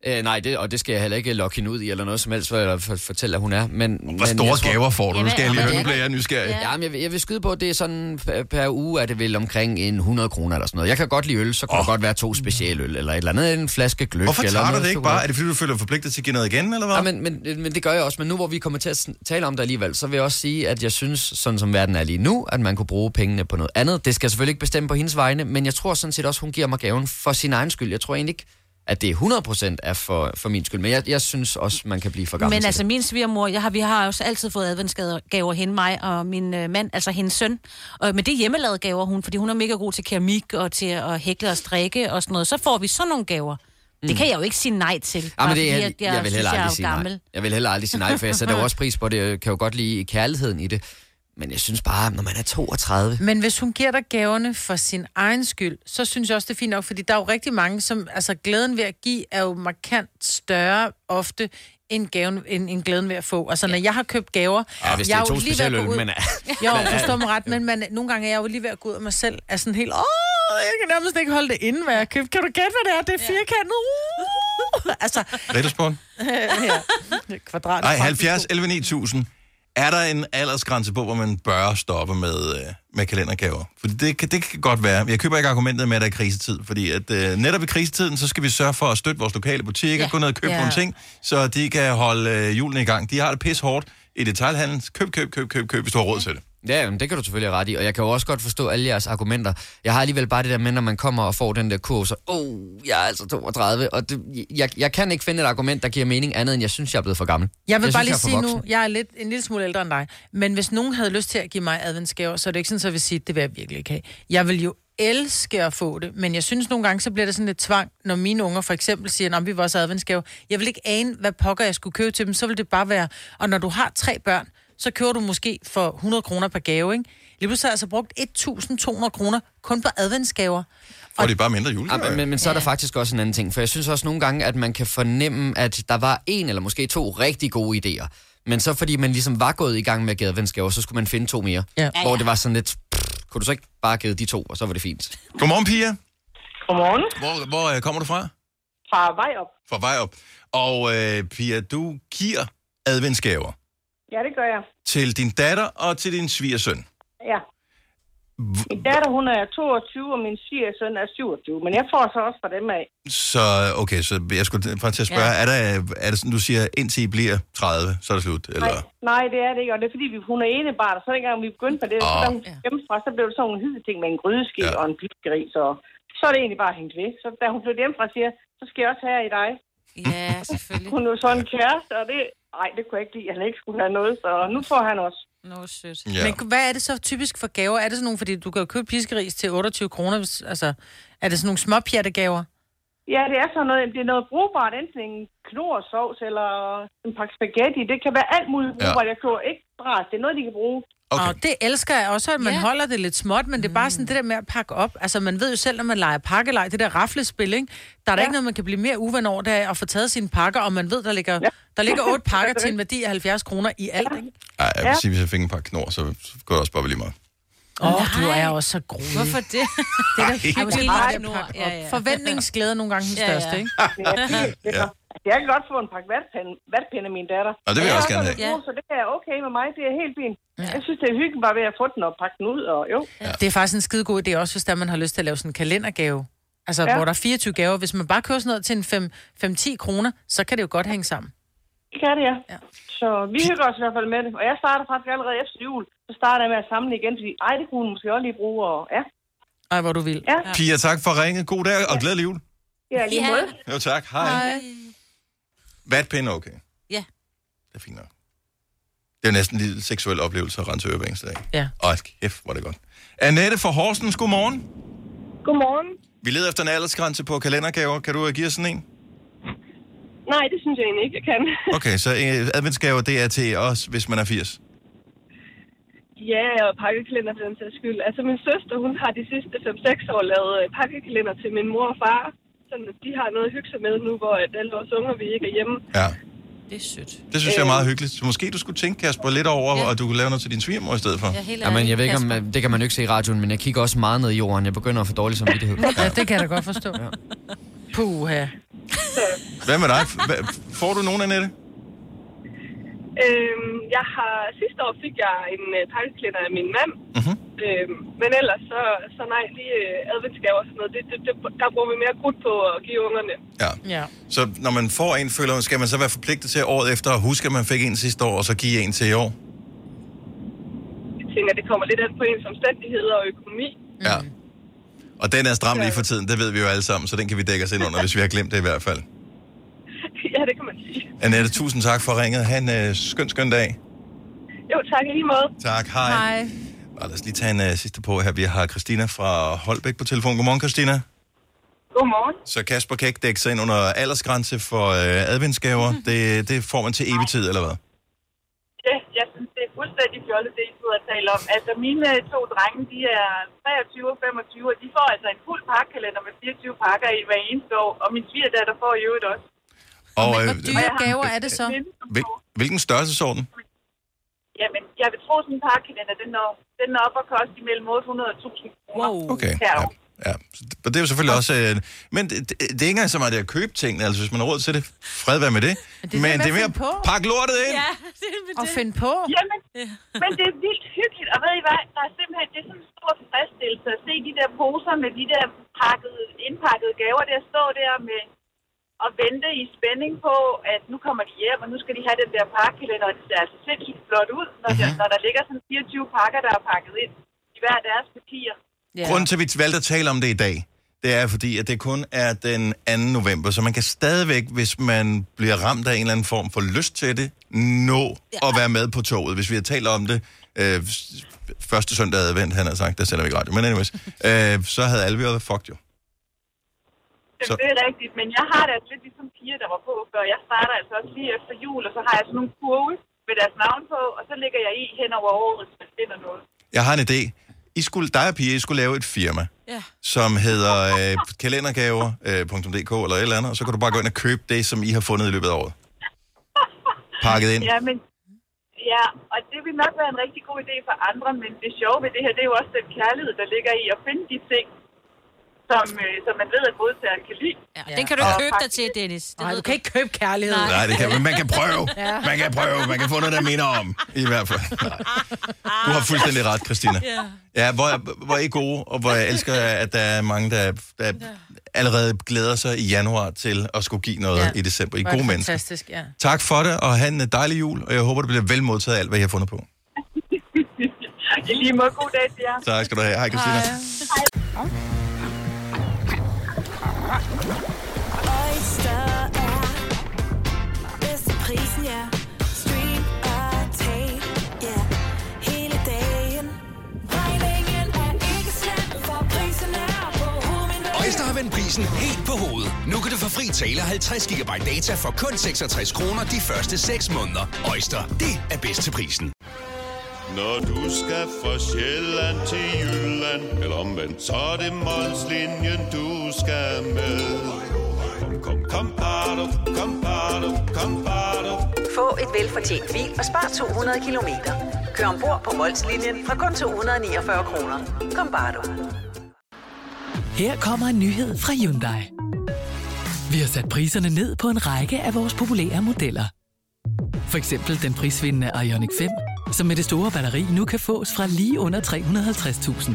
øh, nej, det, og det skal jeg heller ikke lokke hende ud i, eller noget som helst, for at for, fortælle, at hun er. Men, Hvor store gaver får du? Nu skal jeg lige høre, nu bliver jeg nysgerrig. Ja, men jeg, vil- jeg vil skyde på, at det er sådan per, per uge, er det vel omkring en 100 kroner eller sådan noget. Jeg kan godt lide øl, så kunne oh. der godt være to specialøl, eller et eller andet, en flaske gløk. Hvorfor eller tager du noget det ikke bare? Er det fordi, du føler forpligtet til at give noget igen, eller hvad? Ja, men, men, men det gør jeg også. Men nu hvor vi kommer til at tale om det alligevel, så vil jeg også sige, at jeg synes, sådan som verden er lige nu, at man kunne bruge pengene på noget andet. Det skal jeg selvfølgelig ikke bestemme på hendes vegne, men jeg tror sådan set også, hun giver mig gaven for sin egen skyld. Jeg tror egentlig ikke, at det er 100% er for, for min skyld, men jeg, jeg synes også, man kan blive for gammel Men altså det. min svigermor, jeg har, vi har også altid fået adventsgaver hende, mig og min øh, mand, altså hendes søn. Og, men det er hjemmelavede gaver, hun, fordi hun er mega god til keramik og til at hækle og strikke og sådan noget. Så får vi sådan nogle gaver. Mm. Det kan jeg jo ikke sige nej til. Ja, bare men det er, jeg, jeg, jeg vil heller er aldrig sige nej. Jeg vil heller aldrig sige nej, for jeg sætter jo <laughs> også pris på det. Jeg kan jo godt lide kærligheden i det. Men jeg synes bare, når man er 32... Men hvis hun giver dig gaverne for sin egen skyld, så synes jeg også, det er fint nok, fordi der er jo rigtig mange, som... Altså, glæden ved at give er jo markant større ofte, end, gaven, end, end glæden ved at få. Altså, når jeg har købt gaver... Ja, hvis det jeg er jo to lige ved at gå specialøl, ud- men... <laughs> Jo, <laughs> forstår mig ret, men man, nogle gange er jeg jo lige ved at gå ud af mig selv, er sådan helt, åh, jeg kan nærmest ikke holde det inde, hvad jeg har købt. Kan du gætte, hvad det er? Det er firkantet. Uh! altså, Riddersport? <laughs> ja, kvadrat. Nej, 70, 11, 9000. Er der en aldersgrænse på, hvor man bør stoppe med, øh, med kalendergaver? For det, kan- det kan godt være. Jeg køber ikke argumentet med, at der er krisetid, fordi at, øh, netop i krisetiden, så skal vi sørge for at støtte vores lokale butikker, Ja. gå ned og købe Ja. nogle ting, så de kan holde øh, julen i gang. De har det pis hårdt i detaljhandlen. Køb, køb, køb, køb, køb, hvis du har råd til det. Ja, jamen, det kan du selvfølgelig have ret i, og jeg kan jo også godt forstå alle jeres argumenter. Jeg har alligevel bare det der med, når man kommer og får den der kurv, så, åh, oh, jeg er altså 32, og det, jeg, jeg kan ikke finde et argument, der giver mening andet, end jeg synes, jeg er blevet for gammel. Jeg vil jeg bare synes, lige sige nu, jeg er lidt, en lille smule ældre end dig, men hvis nogen havde lyst til at give mig adventsgaver, så er det ikke sådan, at jeg vil sige, det vil jeg virkelig ikke have. Jeg vil jo elske at få det, men jeg synes nogle gange, så bliver det sådan lidt tvang, når mine unger for eksempel siger, at vi var også adventsgave. Jeg vil ikke ane, hvad pokker jeg skulle købe til dem, så vil det bare være, og når du har tre børn, så køber du måske for 100 kroner per gave, ikke? Lige pludselig har jeg altså brugt 1.200 kroner kun på adventsgaver. Og det er bare mindre julegaver. Ja, men, men, men så er der faktisk også en anden ting, for jeg synes også nogle gange, at man kan fornemme, at der var en eller måske to rigtig gode idéer. Men så fordi man ligesom var gået i gang med at give adventsgaver, så skulle man finde to mere. Ja. Hvor det var sådan lidt, pff, kunne du så ikke bare give de to, og så var det fint. Godmorgen, Pia. Godmorgen. Hvor, hvor øh, kommer du fra? Fra vej op. Fra Vejop. Og øh, Pia, du giver adventsgaver Ja, det gør jeg. til din datter og til din svigersøn. Ja. Min datter, hun er 22, og min svigersøn er 27, men jeg får så også fra dem af. Så okay, så jeg skulle bare til at spørge, Ja. er, der, er det sådan, du siger, indtil I bliver 30, så er det slut? Eller? Nej, nej, det er det ikke, og det er fordi, vi, hun er enebarn, og så dengang vi begyndte med det, så Åh. da hun hjemmefra, så blev det sådan nogle hidde ting med en grydeske ja. og en piskeri, så, så er det egentlig bare hængt ved. Så da hun flyttede hjemmefra, siger så skal jeg også have i dig. Ja, selvfølgelig. Hun er jo sådan en kæreste, og det, nej, det kunne jeg ikke lide, han ikke skulle have noget, så nu får han også. Nå, sødt. Ja. Men hvad er det så typisk for gaver? Er det sådan nogle, fordi du kan jo købe piskeris til 28 kroner, hvis- altså, er det sådan nogle små gaver? Ja, det er sådan noget, det er noget brugbart, enten en knorsovs eller en pakke spaghetti. Det kan være alt muligt brugbart. Ja. Jeg køber ikke bræt. Det er noget, de kan bruge. Okay. Og det elsker jeg også, at man yeah. holder det lidt småt, men det er bare sådan det der med at pakke op. Altså, man ved jo selv, når man leger pakkelej, det der raflespil, ikke? Der er Ja. ikke noget, man kan blive mere uven over, det at få taget sine pakker, og man ved, der ligger, ja. der ligger otte <laughs> pakker til en værdi af 70 kroner i alt, ikke? Ej, jeg vil Ja. sige, hvis jeg fik en par knor, så går det også bare lige meget. Åh, oh, du er også så grovig. Hvorfor det? <laughs> Det er da helt Måske vildt, pakke Ja, ja. Forventningsglæde er nogle gange den Ja, ja. største, ikke? ja. Jeg kan godt få en pakke vatpinde, vatpinde af min datter. Og det vil jeg også gerne have. brug, Så det er okay med mig. Det er helt fint. Jeg synes, det er hyggeligt bare ved at få den og pakke den ud. Og jo. Ja. Det er faktisk en skide god idé også, hvis der man har lyst til at lave sådan en kalendergave. Altså, ja. Ja. hvor der er 24 gaver. Hvis man bare kører sådan noget til en 5-10 kroner, så kan det jo godt hænge sammen. Det kan det, ja. ja. Så vi hygger os i hvert fald med det. Og jeg starter faktisk allerede efter jul. Så starter jeg med at samle igen, fordi ej, det kunne hun måske også lige bruge. Og, ja. Ej, hvor du vil. Ja. Pia, tak for ringet. God dag og glædelig jul. Ja, lige måde. Jo, tak. Hej. Vatpind, okay. Ja. Det er fint nok. Det er jo næsten en lille seksuel oplevelse at rense øre hver eneste dag. Ja. Åh, kæft, hvor er det godt. Annette fra Horsens, godmorgen. Godmorgen. Vi leder efter en aldersgrænse på kalendergaver. Kan du øh, give os sådan en? Nej, det synes jeg egentlig ikke, jeg kan. <laughs> Okay, så øh, adventsgaver, det er til os, hvis man er 80. ja, og pakkekalender for den sags skyld. Altså, min søster, hun har de sidste 5-6 år lavet øh, pakkekalender til min mor og far. Sådan, at de har noget at hygge sig med nu, hvor at alle vores unger, vi ikke er hjemme. Ja. Det er sødt. Det synes jeg er meget hyggeligt. Så måske du skulle tænke, Kasper, lidt over, ja. og du kunne lave noget til din svigermor i stedet for. Ja, helt Jamen, jeg ved ikke, om, det kan man jo ikke se i radioen, men jeg kigger også meget ned i jorden. Jeg begynder at få dårlig samvittighed. <laughs> Ja, det kan jeg da godt forstå. Ja. Puha. Hvad med dig? Hva- Får du nogen, Annette? Øhm, jeg har, sidste år fik jeg en øh, pakkekalender af min mand. Mhm. Øhm, men ellers så, så nej, lige øh, adventsgaver og sådan noget, det, det, det, der bruger vi mere krudt på at give ungerne. Ja. ja. Så når man får en, føler, skal man så være forpligtet til året efter at huske, at man fik en sidste år, og så give en til i år? Jeg tænker, det kommer lidt an på ens omstændigheder og økonomi. Ja. Og den er stram lige for tiden, det ved vi jo alle sammen, så den kan vi dække os ind under, hvis vi har glemt det i hvert fald. <laughs> ja, det kan man sige. Annette, tusind tak for ringet. Ha' en uh, skøn, skøn dag. Jo, tak i lige måde. Tak, hej. Hej. Og lad os lige tage en uh, sidste på her. Vi har Christina fra Holbæk på telefon. Godmorgen, Christina. Godmorgen. Så Kasper kan ikke dække sig ind under aldersgrænse for uh, adventsgaver. Det, det får man til evig tid, eller hvad? Ja, jeg synes, det er fuldstændig fjollet, det I sidder og taler om. Altså, mine to drenge, de er 23 og 25, og de får altså en fuld pakkalender med 24 pakker i hver eneste år, og min svigerdatter får i øvrigt også. Og, Hvor øh, dyre gaver er det så? hvil, hvilken størrelsesorden? Jamen, jeg vil tro, sådan en pakkalender, den er, den er op og koste imellem 800 og 1000 kroner. Wow. Okay, ja. Ja, det- og det er jo selvfølgelig også... Øh, men det, det, det er ikke engang så meget det at købe tingene, altså hvis man har råd til det, fred være med det. det er men det med det er at mere på. pakke lortet ind. Ja, Og finde på. Jamen, men det er vildt hyggeligt, og ved I hvad, der er simpelthen, det er sådan en stor tilfredsstillelse at se de der poser med de der pakkede, indpakkede gaver, der står der med og vente i spænding på, at nu kommer de hjem, og nu skal de have den der pakkekalender, og det ser altså sindssygt flot ud, når, der, når der ligger sådan 24 pakker, der er pakket ind i hver deres papir. Ja. Grunden til, at vi valgte at tale om det i dag, det er fordi, at det kun er den 2. november, så man kan stadigvæk, hvis man bliver ramt af en eller anden form for lyst til det, nå ja. at være med på toget. Hvis vi har talt om det øh, første søndag advent, han har sagt, der sender vi ikke radio. Men anyways, <laughs> øh, så havde alle været fucked jo. Så. Det er rigtigt, men jeg har det altså lidt ligesom piger, der var på før. Jeg starter altså også lige efter jul, og så har jeg sådan nogle kurve med deres navn på, og så lægger jeg i hen over året, hvis jeg finder noget. Jeg har en idé. I skulle, dig og Pia, I skulle lave et firma, Ja. som hedder øh, kalendergaver.dk eller et eller andet, og så kan du bare gå ind og købe det, som I har fundet i løbet af året. Pakket ind. Ja, men, ja, og det vil nok være en rigtig god idé for andre, men det sjove ved det her, det er jo også den kærlighed, der ligger i at finde de ting, som, øh, som man ved, at modtageren kan lide. Ja, den kan du ikke købe dig til, Dennis. Det Nej, du kan ikke købe kærlighed. Nej, det kan man. Man kan prøve. Ja. Man kan prøve. Man kan få noget, der minder om. I hvert fald. Nej. Du har fuldstændig ret, Christina. Ja. Ja, hvor, hvor er I gode, og hvor jeg elsker, at der er mange, der, der allerede glæder sig i januar til at skulle give noget ja. i december. I gode det mennesker. Fantastisk, ja. Tak for det, og have en dejlig jul, og jeg håber, det bliver vel modtaget alt, hvad jeg har fundet på. <laughs> I lige måde, god dag til jer. Tak skal du have. Hej, Christina. Oyster er bedst til prisen, ja. Stream og tag, ja. Hele dagen. Regningen er ikke slem, for prisen er på hovedet. Har vendt prisen helt på hovedet. Nu kan du få fri tale 50 GB data for kun 66 kroner de første 6 måneder. Øjster, det er bedst til prisen. Når du skal fra Sjælland til Jylland Eller omvendt, så er det Molslinjen, du skal med Kom, kom, kom, bado, kom, bado, kom, bado. Få et velfortjent bil og spar 200 kilometer. Kør ombord på Molslinjen fra kun 249 kroner. Kom bare du. Her kommer en nyhed fra Hyundai. Vi har sat priserne ned på en række af vores populære modeller. For eksempel den prisvindende Ioniq 5, som med det store batteri nu kan fås fra lige under 350.000.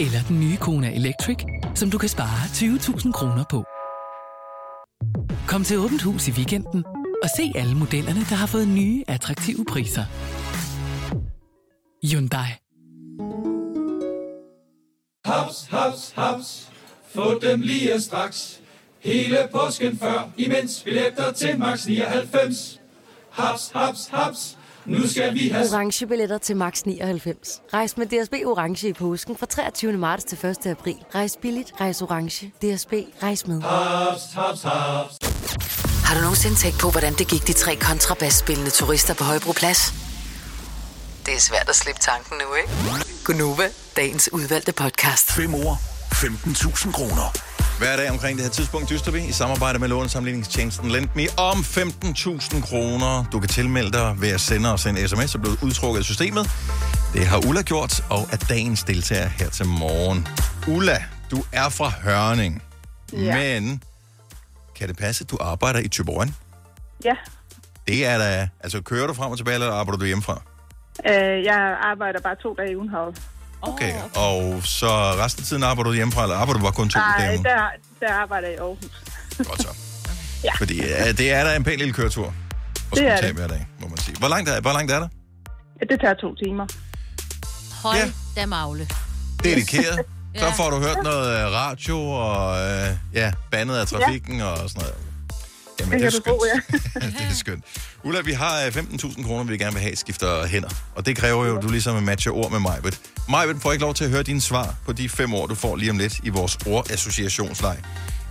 Eller den nye Kona Electric, som du kan spare 20.000 kroner på. Kom til Åbent Hus i weekenden og se alle modellerne, der har fået nye, attraktive priser. Hyundai. haps, haps, haps. Få dem lige straks. Hele påsken før, imens billetter til max 99. Haps, haps, haps. Nu skal vi have... Orange billetter til max 99. Rejs med DSB Orange i påsken fra 23. marts til 1. april. Rejs billigt, rejs orange. DSB, rejs med. Haps, haps, haps. Har du nogensinde tænkt på, hvordan det gik de tre kontrabasspillende turister på Højbroplads? Det er svært at slippe tanken nu, ikke? Gunova, dagens udvalgte podcast. 5 år, 15.000 kroner. Hver dag omkring det her tidspunkt dyster vi i samarbejde med lånesamligningstjenesten Lendme om 15.000 kroner. Du kan tilmelde dig ved at sende os en sms, der blevet udtrukket af systemet. Det har Ulla gjort, og er dagens deltager her til morgen. Ulla, du er fra Hørning, Ja. men kan det passe, at du arbejder i Tyborgen? Ja, Det er da... Altså, kører du frem og tilbage, eller arbejder du hjemmefra? øh, jeg arbejder bare to dage i ugen herude. Okay, og så resten af tiden arbejder du hjemmefra, eller arbejder du bare kun to dage? Nej, der, der arbejder jeg i Aarhus. Godt så. <laughs> Ja. Fordi ja, det er da en pæn lille køretur. Og Det er tage det. hver dag, må man sige. Hvor langt er, hvor langt er der? Ja, det tager to timer. Hold ja. da magle. Dedikeret. <laughs> Så Ja. får du hørt noget øh, radio og øh, ja, bandet af trafikken ja. og sådan noget. Jamen, Det det, er skønt. tro, <laughs> ja. det er skønt. Ulla, vi har øh, 15.000 kroner, vi gerne vil have, skifter hænder. Og det kræver jo, at du ligesom matcher ord med Majbet. Majbet får ikke lov til at høre dine svar på de fem ord, du får lige om lidt i vores ordassociationsleg.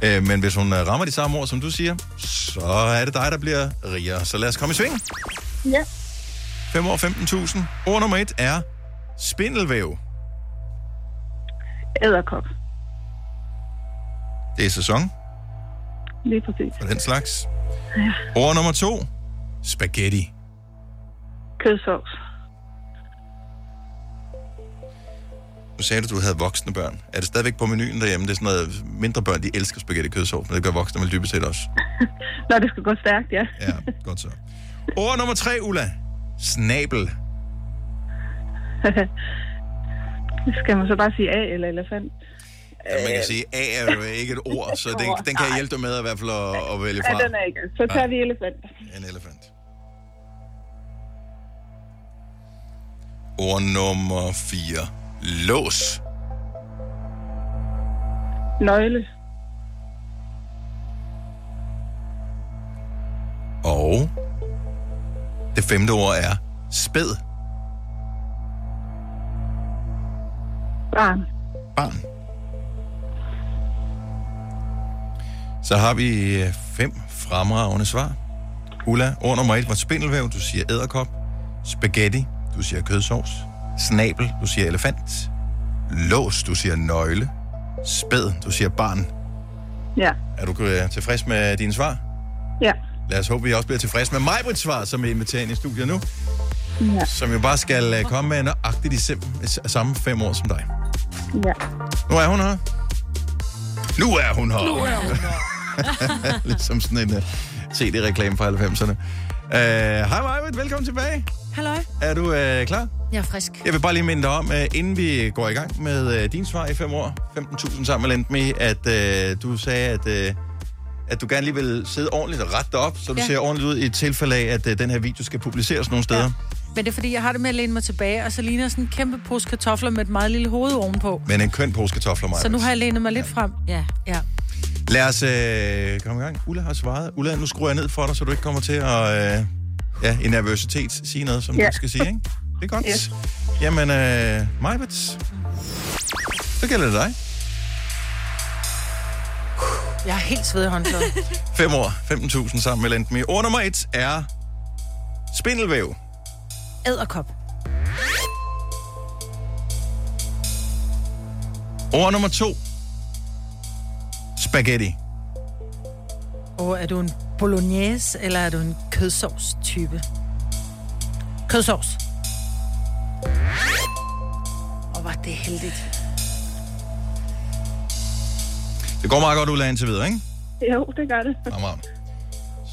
Øh, men hvis hun øh, rammer de samme ord, som du siger, så er det dig, der bliver rigere. Så lad os komme i sving. Ja. 5 år 15.000. Ord nummer et er spindelvæv. Æderkop. Det er sæson Lige præcis. for den slags. Ja. Ord nummer to. Spaghetti. Kødsovs. Nu sagde du, at du havde voksne børn. Er det stadigvæk på menuen derhjemme? Det er sådan noget, mindre børn, de elsker spaghetti kødsovs, men det gør voksne vel dybest set også. <laughs> Når det skal gå stærkt, ja. Ja, godt så. Ord nummer tre, Ulla. Snabel. <laughs> skal man så bare sige A eller elefant? Ja, man kan sige, A er jo ikke et ord, så den, den kan jeg hjælpe dig med i hvert fald at, at vælge fra. Ja, den er ikke. Så tager vi elefant. En elefant. Ord nummer 4. Lås. Nøgle. Og det femte ord er spæd. Barn. Barn. Så har vi øh, fem fremragende svar. Ulla, ord nummer et var spindelvæv, du siger æderkop. Spaghetti, du siger kødsovs. Snabel, du siger elefant. Lås, du siger nøgle. Spæd, du siger barn. Ja. Er du øh, tilfreds med dine svar? Ja. Lad os håbe, vi også bliver tilfreds med Majbrits svar, som er inviteret i studiet nu. Ja. Som jo bare skal øh, komme med nøjagtigt de sim- samme fem år som dig. Ja. Nu er hun her. Nu er hun her. Nu er hun <laughs> ligesom sådan en uh, CD-reklame fra 90'erne. Uh, Hej Majbrit, velkommen tilbage. Halløj. Er du uh, klar? Jeg er frisk. Jeg vil bare lige minde dig om, uh, inden vi går i gang med uh, din svar i fem år, 15.000 sammen med Lendme, at uh, du sagde, at, uh, at du gerne lige vil sidde ordentligt og rette dig op, så du Ja. ser ordentligt ud i tilfælde af, at uh, den her video skal publiceres nogle steder. Ja. Men det er fordi, jeg har det med at læne mig tilbage, og så ligner sådan en kæmpe pose kartofler med et meget lille hoved ovenpå. Men en køn pose kartofler, Majbrit. Så nu har jeg lænet mig lidt frem. Ja. Ja. Lad os øh, komme i gang. Ulla har svaret. Ulla, nu skruer jeg ned for dig, så du ikke kommer til at øh, ja, i nervøsitet sige noget, som Ja. du skal sige, ikke? Det er godt. Yes. Jamen, øh, Majbert, så gælder det dig. Jeg er helt sved i håndklædet. 5 <laughs> år, 15.000 sammen med Lendme. Ord nummer et er spindelvæv. Æderkop. Ord nummer to, spaghetti. Og er du en bolognese, eller er du en kødsovs-type? Kødsovs. Og var det heldigt. Det går meget godt, Ulla, indtil videre, ikke? Jo, det gør det. Fremragende.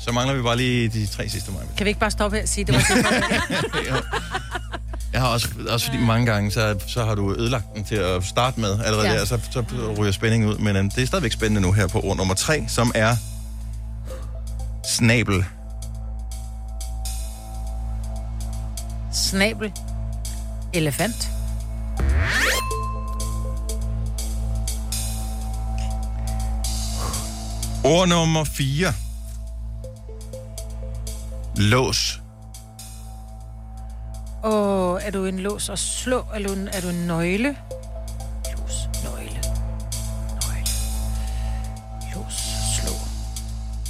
Så mangler vi bare lige de tre sidste, Majbert. Kan vi ikke bare stoppe her og sige, det var <laughs> det? Jeg har også, også fordi mange gange, så, så har du ødelagt den til at starte med allerede ja. der, så, så ryger spændingen ud. Men øhm, det er stadigvæk spændende nu her på ord nummer tre, som er snabel. Snabel. Elefant. Ord nummer 4. Lås. Og er du en lås og slå, eller er du en, er du en nøgle? Lås, nøgle, nøgle. Lås, slå.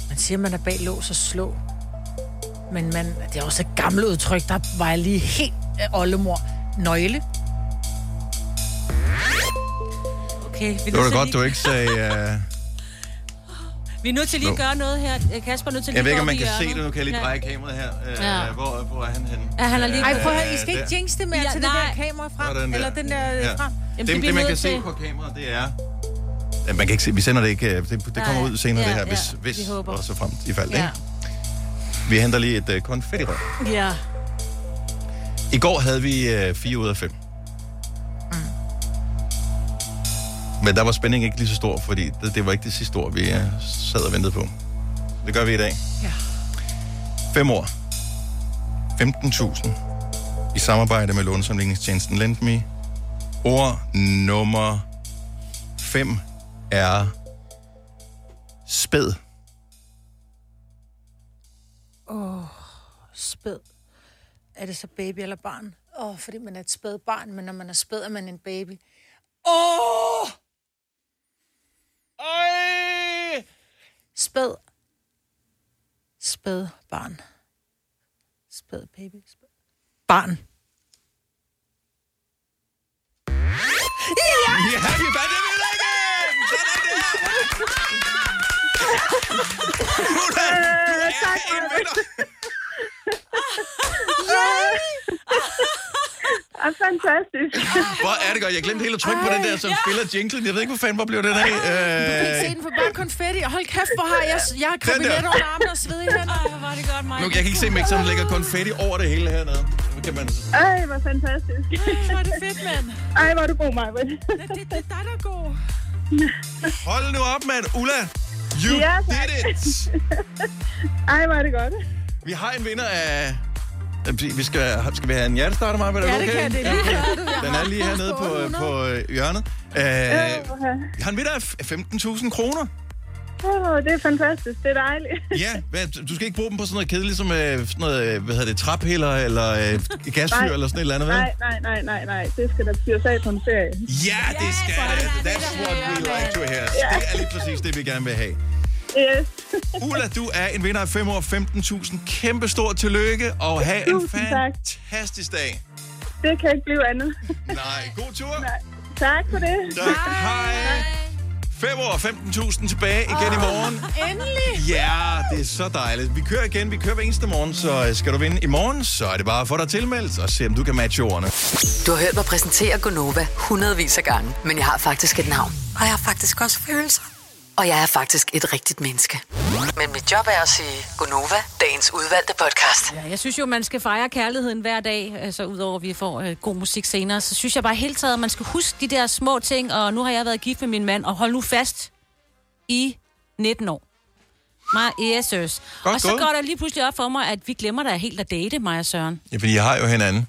Man siger, man er bag lås og slå. Men man, det er også et gammelt udtryk, der var jeg lige helt øh, oldemor. Nøgle. Okay, vi Det var da godt, lige- du ikke sagde... Uh... Vi er nødt til lige at gøre noget her. Kasper er nødt til lige Jeg ved ikke, at om man kan se det. Nu kan jeg lige dreje kameraet her. Uh, Ja. hvor, hvor er han henne? Ja, han er lige- Ej, prøv at høre, I Øh, skal ikke jinx det mere Ja, til det der kamera frem. Sådan der. Eller den der Ja. ja. frem. det, det, det, man kan se på kameraet, det er... Ja, man kan ikke se, vi sender det ikke, øh, det, det kommer ud senere Ja, det her, hvis, vi hvis håber. og så frem i fald, Ja. ikke? Vi henter lige et uh, konfettirør. Ja. I går havde vi uh, 4 ud af 5. Men der var spændingen ikke lige så stor, fordi det, det var ikke det sidste ord, vi uh, sad og ventede på. Det gør vi i dag. Ja. 5 år. 15.000. I samarbejde med lånesamligningstjenesten LendMe. Ord nummer 5 er spæd. Åh, oh, spæd. Er det så baby eller barn? Åh, oh, fordi man er et spæd barn, men når man er spæd, er man en baby. Åh! Oh! Øj! Spæd. Spæd barn. Spæd baby. Spæd. Barn. Ja, vi vandt det vinder igen! Sådan der! Du er en vinder! <laughs> er fantastisk. <laughs> Hvor er det godt. Jeg glemte helt at trykke på den der, som spiller jinglen. Jeg ved ikke, hvor fanden hvor blev den af. Du kan ikke se Øh, den for bare konfetti. Hold kæft, hvor har jeg, jeg har der. under armen og sved i hænder. Hvor var det godt, mig. nu, jeg kan ikke se, om som lægger konfetti over det hele hernede. Kan man... Ej, hvor fantastisk. Ej, hvor er det fedt, mand. Ej, hvor er du god, Maja. Det, det, det er dig, der er god. Hold nu op, mand. Ulla, you Ja, tak. did it! Ej, hvor er det godt. Vi har en vinder af... Vi skal, skal vi have en hjertestarter, Maja? Ja, okay? det kan det. Det kan du. Jeg Den er lige hernede på, 800. på øh, hjørnet. Øh, har en vinder af 15.000 kroner. Åh, det er fantastisk. Det er dejligt. <laughs> Ja, hvad, du skal ikke bruge dem på sådan noget kedeligt som øh, sådan noget, øh, hvad hedder det, traphælder eller øh, <laughs> gasfyr Nej. eller sådan et eller andet, vel? Nej, nej, nej, nej, nej. Det skal der fyres af på en ferie. Ja, det skal det. That's what we like to hear. Ja. Det er lige præcis det, vi gerne vil have. Yes. <laughs> Ulla, du er en vinder af 5 år 15.000. Kæmpe stort tillykke, og have en Tusind tak. fantastisk dag. Det kan ikke blive andet. <laughs> Nej, god tur. Nej. Tak for det. Tak. Hej. 5 år 15.000 tilbage igen i morgen. Endelig. Ja, det er så dejligt. Vi kører igen. Vi kører hver eneste morgen, så øh, skal du vinde i morgen, så er det bare at få dig tilmeldt og se, om du kan matche ordene. Du har hørt mig præsentere Gonova hundredvis af gange, men jeg har faktisk et navn. Og jeg har faktisk også følelser. Og jeg er faktisk et rigtigt menneske. Men mit job er at sige Gonova, dagens udvalgte podcast. Ja, jeg synes jo, man skal fejre kærligheden hver dag, altså udover at vi får øh, god musik senere, så synes jeg bare helt taget, at man skal huske de der små ting, og nu har jeg været gift med min mand, og hold nu fast i 19 år. Yes, sirs. Godt Og så gået. går der lige pludselig op for mig, at vi glemmer da helt at date, mig og Søren. Ja, fordi jeg har jo hinanden.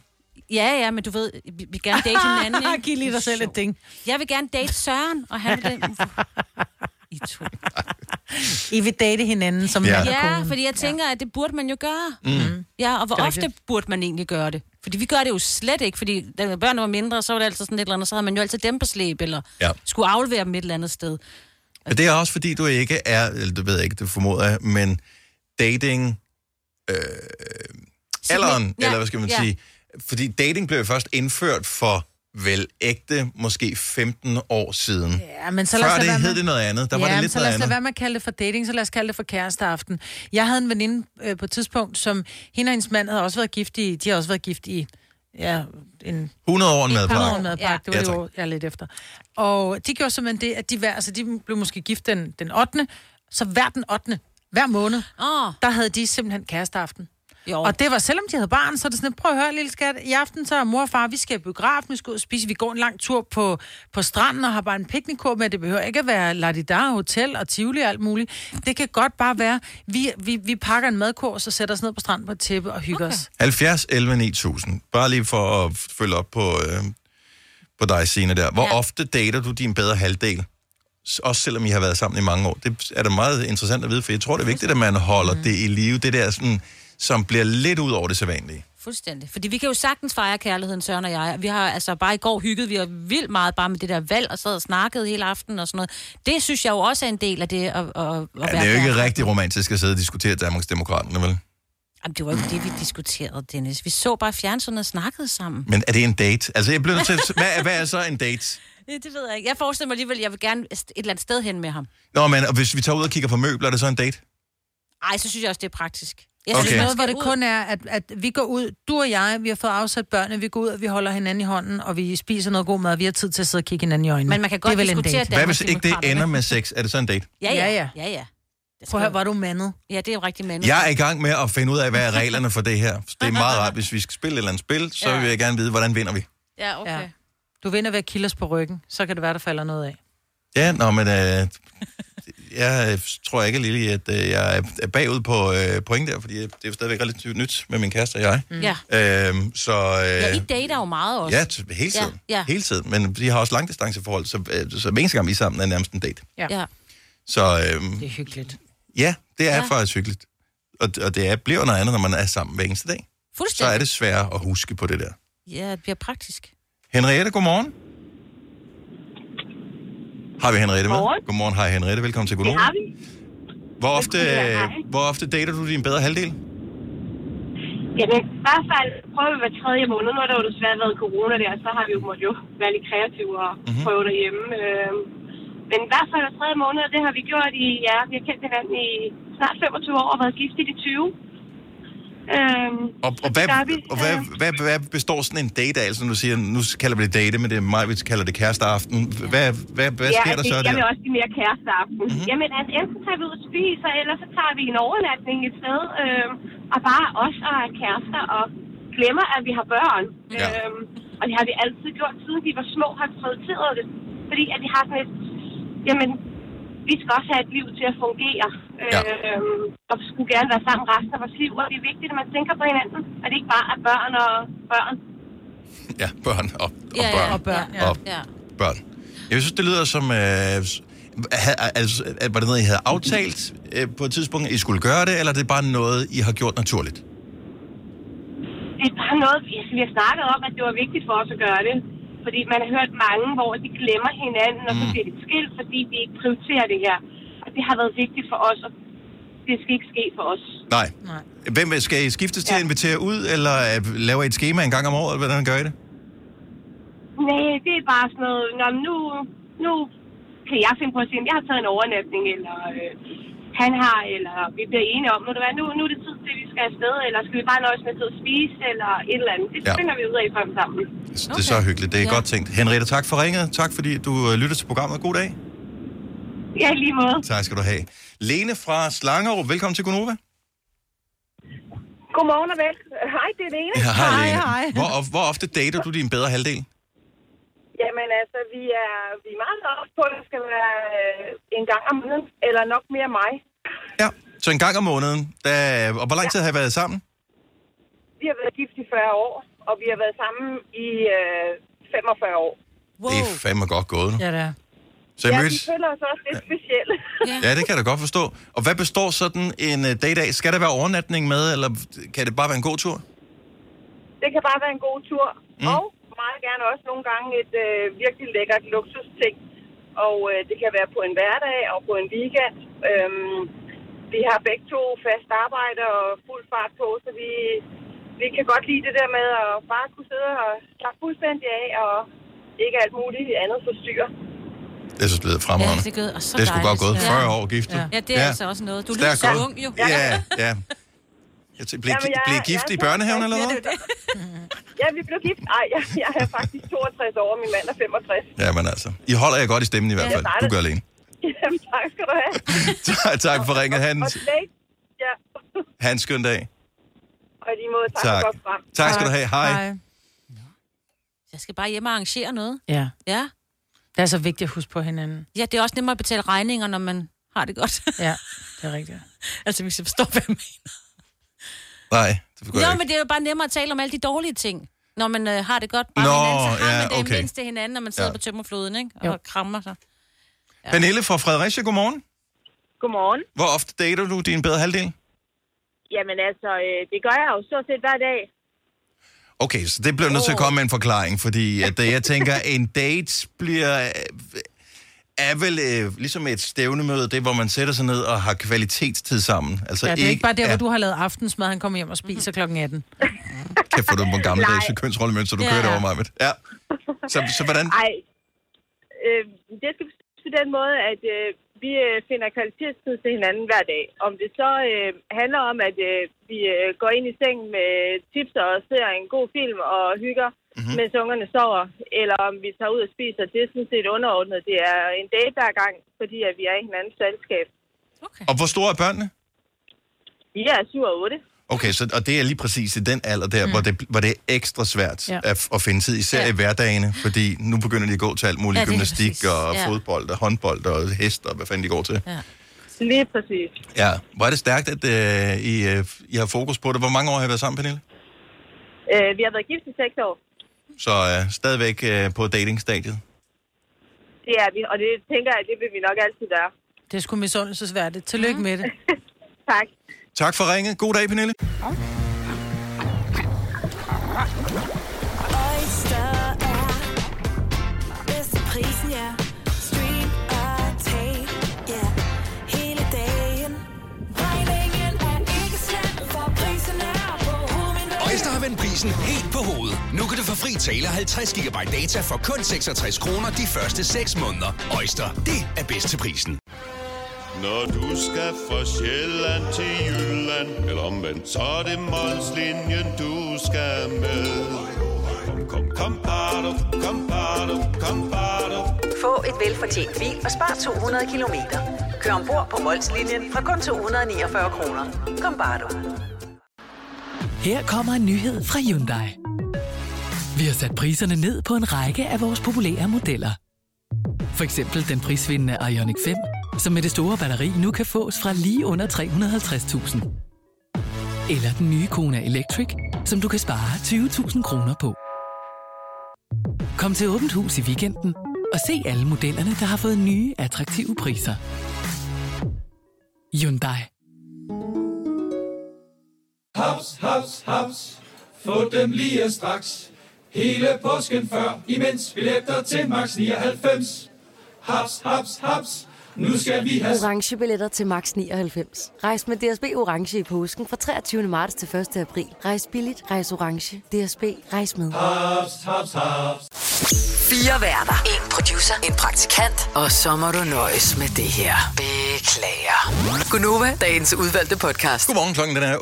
Ja, ja, men du ved, vi vil gerne date <laughs> hinanden. ikke? Giv lige dig selv et ding. Jeg vil gerne date Søren, og han vil den... <laughs> I to. I vil date hinanden som Ja. Ja, fordi jeg tænker, at det burde man jo gøre. Mm. Ja, og hvor Det ofte rigtigt. burde man egentlig gøre det? Fordi vi gør det jo slet ikke, fordi da børnene var mindre, så var det altid sådan et eller andet, så havde man jo altid dem på slæb, eller Ja. skulle aflevere dem et eller andet sted. Men det er også fordi, du ikke er, eller du ved ikke, det formoder jeg, men dating, øh, alderen, ja, eller hvad skal man ja. sige, fordi dating blev jo først indført for vel ægte, måske 15 år siden. Ja, men så lad os Før det hed det noget andet. Der ja, var det lidt så lad os lade være med at kalde det for dating, så lad os kalde det for kæresteaften. Jeg havde en veninde øh, på et tidspunkt, som hende og hendes mand havde også været gift i, de har også været gift i, ja, en 100 år en Et par madpakke. år madpakke, det var Ja, det år, jeg er lidt efter. Og de gjorde simpelthen det, at de, hver, altså, de blev måske gift den, den 8. Så hver den 8. hver måned, oh. der havde de simpelthen kæresteaften. Jo. Og det var, selvom de havde barn, så er det sådan, prøv at høre, lille skat, i aften så er mor og far, vi skal i biografen, vi skal ud og spise, vi går en lang tur på, på stranden og har bare en piknikkur med, det behøver ikke at være Ladida, hotel og Tivoli og alt muligt. Det kan godt bare være, vi, vi, vi pakker en madkur, og så sætter os ned på stranden på et tæppe og hygger okay. os. 70, 11, 9000. Bare lige for at følge op på, øh, på dig, Signe, der. Hvor ja. ofte dater du din bedre halvdel? Også selvom I har været sammen i mange år. Det er da meget interessant at vide, for jeg tror, det er vigtigt, at man holder Mm. det i live. Det der, sådan, som bliver lidt ud over det sædvanlige. Fuldstændig. Fordi vi kan jo sagtens fejre kærligheden, Søren og jeg. Vi har altså bare i går hygget, vi har vildt meget bare med det der valg, og sad og snakket hele aften og sådan noget. Det synes jeg jo også er en del af det at, at, at Ja, være det er jo ikke kærester. rigtig romantisk at sidde og diskutere Danmarksdemokraterne, vel? Jamen, det var ikke det, vi diskuterede, Dennis. Vi så bare fjernsynet og snakkede sammen. Men er det en date? Altså, jeg bliver nødt til at... <laughs> Hvad, er- hvad er så en date? Det ved jeg ikke. Jeg forestiller mig alligevel, at jeg vil gerne et eller andet sted hen med ham. Nå, men og hvis vi tager ud og kigger på møbler, er det så en date? Ej, så synes jeg også, det er praktisk. Jeg Okay. synes, man Noget, hvor det kun er, at, at vi går ud, du og jeg, vi har fået afsat børnene, vi går ud, og vi holder hinanden i hånden, og vi spiser noget god mad, og vi har tid til at sidde og kigge hinanden i øjnene. Men man kan godt det er vel en diskutere date. Hvad hvis ikke det ender med sex? Er det så en date? Ja, ja. Ja, ja. ja, ja. Prøv at høre, var du mandet? Ja, det er jo rigtig mandet. Jeg er i gang med at finde ud af, hvad er reglerne for det her. Det er meget rart, hvis vi skal spille et eller andet spil, så Ja. vil jeg gerne vide, hvordan vinder vi. Ja, okay. Ja. Du vinder ved at kilde os på ryggen, så kan det være, der falder noget af. Ja, nå, men øh, jeg øh, tror ikke, Lili, at øh, jeg er bagud på øh, point der, fordi det er jo stadigvæk relativt nyt med min kæreste og jeg. Mm. Ja. Øhm, så, øh, ja, I dater jo meget også. Ja, t- hele tiden. Ja, ja. Hele tiden. Men de har også langdistanceforhold, så, øh, så hver eneste gang vi er sammen, er nærmest en date. Ja. ja. Så øhm, Det er hyggeligt. ja, det er Ja. faktisk hyggeligt. Og, og det er, bliver noget andet, når man er sammen hver eneste dag. Så Fuldstændig. er det svært at huske på det der. Ja, det bliver praktisk. Henriette, godmorgen. Har vi Henriette med? Godmorgen. Godmorgen, hej Henriette. Velkommen til Det Godmorgen. har vi. Hvor ofte, hej. hvor ofte dater du din bedre halvdel? Jamen, i hvert fald prøver vi hver tredje måned. Nu har der jo desværre været corona der, så har vi jo måttet jo være lidt kreative og Mhm. mm-hmm. prøve derhjemme. Øhm, men i hvert fald hver tredje måned, det har vi gjort i, ja, vi har kendt hinanden i snart 25 år og været gift i de 20. Øhm, Og, og, hvad, vi. og hvad, hvad, hvad består sådan en date af? Altså, nu siger, nu kalder vi det date, men det er mig, vi kalder det kæresteaften. Hvad, hvad, hvad ja, sker der det, så jeg der? vil også sige mere kæresteaften. Mm-hmm. Jamen, at enten tager vi ud og spiser, eller så tager vi en overnatning et sted, øhm, og bare os og er kærester, og glemmer, at vi har børn. Ja. Øhm, og det har vi altid gjort, siden vi var små, har prioriteret det. Fordi at vi har sådan et, jamen, vi skal også have et liv til at fungere. Ja. Øhm, og vi skulle gerne være sammen resten af vores liv, og det er vigtigt, at man tænker på hinanden. At det ikke bare er børn og børn. Ja, børn og, og Ja, ja, børn. og børn, ja. Og Ja. børn. Jeg synes, det lyder som... Øh, altså, var det noget, I havde aftalt øh, på et tidspunkt, at I skulle gøre det, eller er det bare noget, I har gjort naturligt? det er bare noget, vi, vi har snakket om, at det var vigtigt for os at gøre det. Fordi man har hørt mange, hvor de glemmer hinanden, og så Mm. bliver det skilt, fordi vi ikke prioriterer det her. Og det har været vigtigt for os, og det skal ikke ske for os. Nej. Nej. Hvem skal I skiftes til at invitere ud, eller øh, laver I et schema en gang om året, eller hvordan gør I det? Nej, det er bare sådan noget, Nå, nu, nu kan jeg finde på at sige, at jeg har taget en overnatning, eller øh, han har, eller vi bliver enige om, nu, nu, nu er det tid til, at vi skal afsted, eller skal vi bare nøjes med at sidde og spise, eller et eller andet. Det Ja. finder vi ud af frem sammen. Okay. Det er så hyggeligt. Det er ja. godt tænkt. Henriette, tak for ringet. Tak fordi du øh, lytter til programmet. God dag. Ja, lige måde. Tak skal du have. Lene fra Slangerup, velkommen til Gunova. Godmorgen og vel. Hej, det er Lene. Ja, hej, Lene. Hvor, of- hvor ofte dater du din bedre halvdel? Jamen altså, vi er, vi er meget op på, at det skal være øh, en gang om måneden, eller nok mere mig. Så en gang om måneden. Der, og hvor lang tid har I været sammen? Vi har været gift i 40 år, og vi har været sammen i øh, 45 år. Wow. Det er fandme godt gået. nu. Ja, det er. Så I ja, mødtes? vi føler os også lidt specielle. Ja, det kan jeg da godt forstå. Og hvad består sådan en uh, date af? Skal der være overnatning med, eller kan det bare være en god tur? Det kan bare være en god tur. Mm. Og meget gerne også nogle gange et øh, virkelig lækkert luksusting. Og øh, det kan være på en hverdag og på en weekend. Øhm, vi har begge to fast arbejde og fuld fart på, så vi, vi kan godt lide det der med at bare kunne sidde og slappe fuldstændig af og ikke alt muligt andet forstyrre. Det er så blevet fremragende. Ja, det er og så det er sgu godt gået. dejligt. 40 år gift. Ja, ja det er ja. altså også noget. Du lyder så ung jo. Ja, ja. Jeg tænkte, blev, Jamen, jeg- blev I gift jeg i børnehaven, eller glad hvad? <laughs> Ja, vi blev gift. Ej, jeg, jeg er faktisk 62 år, og min mand er 65. Ja, men altså. I holder jer godt i stemmen i hvert fald. Du det. gør alene. <laughs> Jamen, tak skal du have. <laughs> tak, tak for ringet. Han, Og slægt, ja. ha' en skøn dag. Og i lige måde, tak, Tak. for godt frem. Tak skal du have. Hej. Jeg skal bare hjem og arrangere noget. Ja. Ja. Det er så vigtigt at huske på hinanden. Ja, det er også nemmere at betale regninger, når man har det godt. Ja, det er rigtigt. altså, hvis jeg forstår, hvad jeg mener. Nej, det Jo, jeg ikke. men det er jo bare nemmere at tale om alle de dårlige ting. Når man øh, har det godt bare Nå, med hinanden, så har ja, man det okay. mindst til hinanden, når man sidder Ja. på tømmerfloden, ikke? Jo. Og krammer sig. Ja. Pernille fra Fredericia, godmorgen. Godmorgen. Hvor ofte dater du din bedre halvdel? Jamen altså, øh, det gør jeg jo stort set hver dag. Okay, så det bliver nødt til at komme med en forklaring, fordi at øh, jeg tænker, en date bliver... er vel øh, ligesom et stævnemøde, det er, hvor man sætter sig ned og har kvalitetstid sammen. Altså Ja, det er ikke bare der, hvor du har lavet aftensmad, han kommer hjem og spiser klokken 18. kan få det på en gammeldags kønsrollemønster, du Ja. kører det over mig. Ja. Så, så hvordan? Ej, øh, det skal forstås på den måde, at øh, vi øh, finder kvalitetstid til hinanden hver dag. Om det så øh, handler om, at øh, vi øh, går ind i sengen med tips og ser en god film og hygger, Mhm. mm-hmm. mens ungerne sover, eller om vi tager ud og spiser, det er sådan set underordnet. Det er en date hver gang, fordi at vi er i hinandens selskab. Og hvor store er børnene? Vi er 7 og 8. Okay, så, og det er lige præcis i den alder der, mm. hvor, det, hvor det er ekstra svært Ja. at, at finde tid, især Ja. i hverdagene, fordi nu begynder de at gå til alt muligt Ja, gymnastik og Ja. fodbold og håndbold og hest og hvad fanden de går til. Ja. Lige præcis. Ja, hvor er det stærkt, at uh, I, uh, I har fokus på det. Hvor mange år har I været sammen, Pernille? Øh, vi har været gift i 6 år. Så uh, stadigvæk uh, på datingstadiet. Det er vi, og det tænker jeg, det vil vi nok altid være. Det er sgu misundelsesværdigt. Tillykke med det. <laughs> tak. Tak for ringet. God dag, Pernille. Er ja. Er er. Øjster har vendt prisen helt på hovedet. Nu kan du få fri tale 50 GB data for kun 66 kroner de første 6 måneder. Øjster, det er bedst til prisen. Når du skal fra Sjælland til Jylland Eller omvendt, så er det Molslinjen, du skal med Kom, kom, kom, bado, kom, bado, kom, bado. Få et velfortjent bil og spar 200 kilometer. Kør ombord på Molslinjen fra kun 249 kroner. Kom bare du. Her kommer en nyhed fra Hyundai. Vi har sat priserne ned på en række af vores populære modeller. For eksempel den prisvindende Ioniq 5, som med det store batteri nu kan fås fra lige under 350.000. Eller den nye Kona Electric, som du kan spare 20.000 kroner på. Kom til Åbent Hus i weekenden og se alle modellerne, der har fået nye, attraktive priser. Hyundai. Haps, haps, haps. Få dem lige straks. Hele påsken før, imens billetter til max 99. Haps, haps, haps. Nu skal vi have... Orange billetter til max 99. Rejs med DSB Orange i påsken fra 23. marts til 1. april. Rejs billigt, rejs orange. DSB, rejs med. Haps, haps, haps. Fire værter. En producer. En praktikant. Og så må du nøjes med det her. Beklager. Gunova, dagens udvalgte podcast. Godmorgen, klokken den er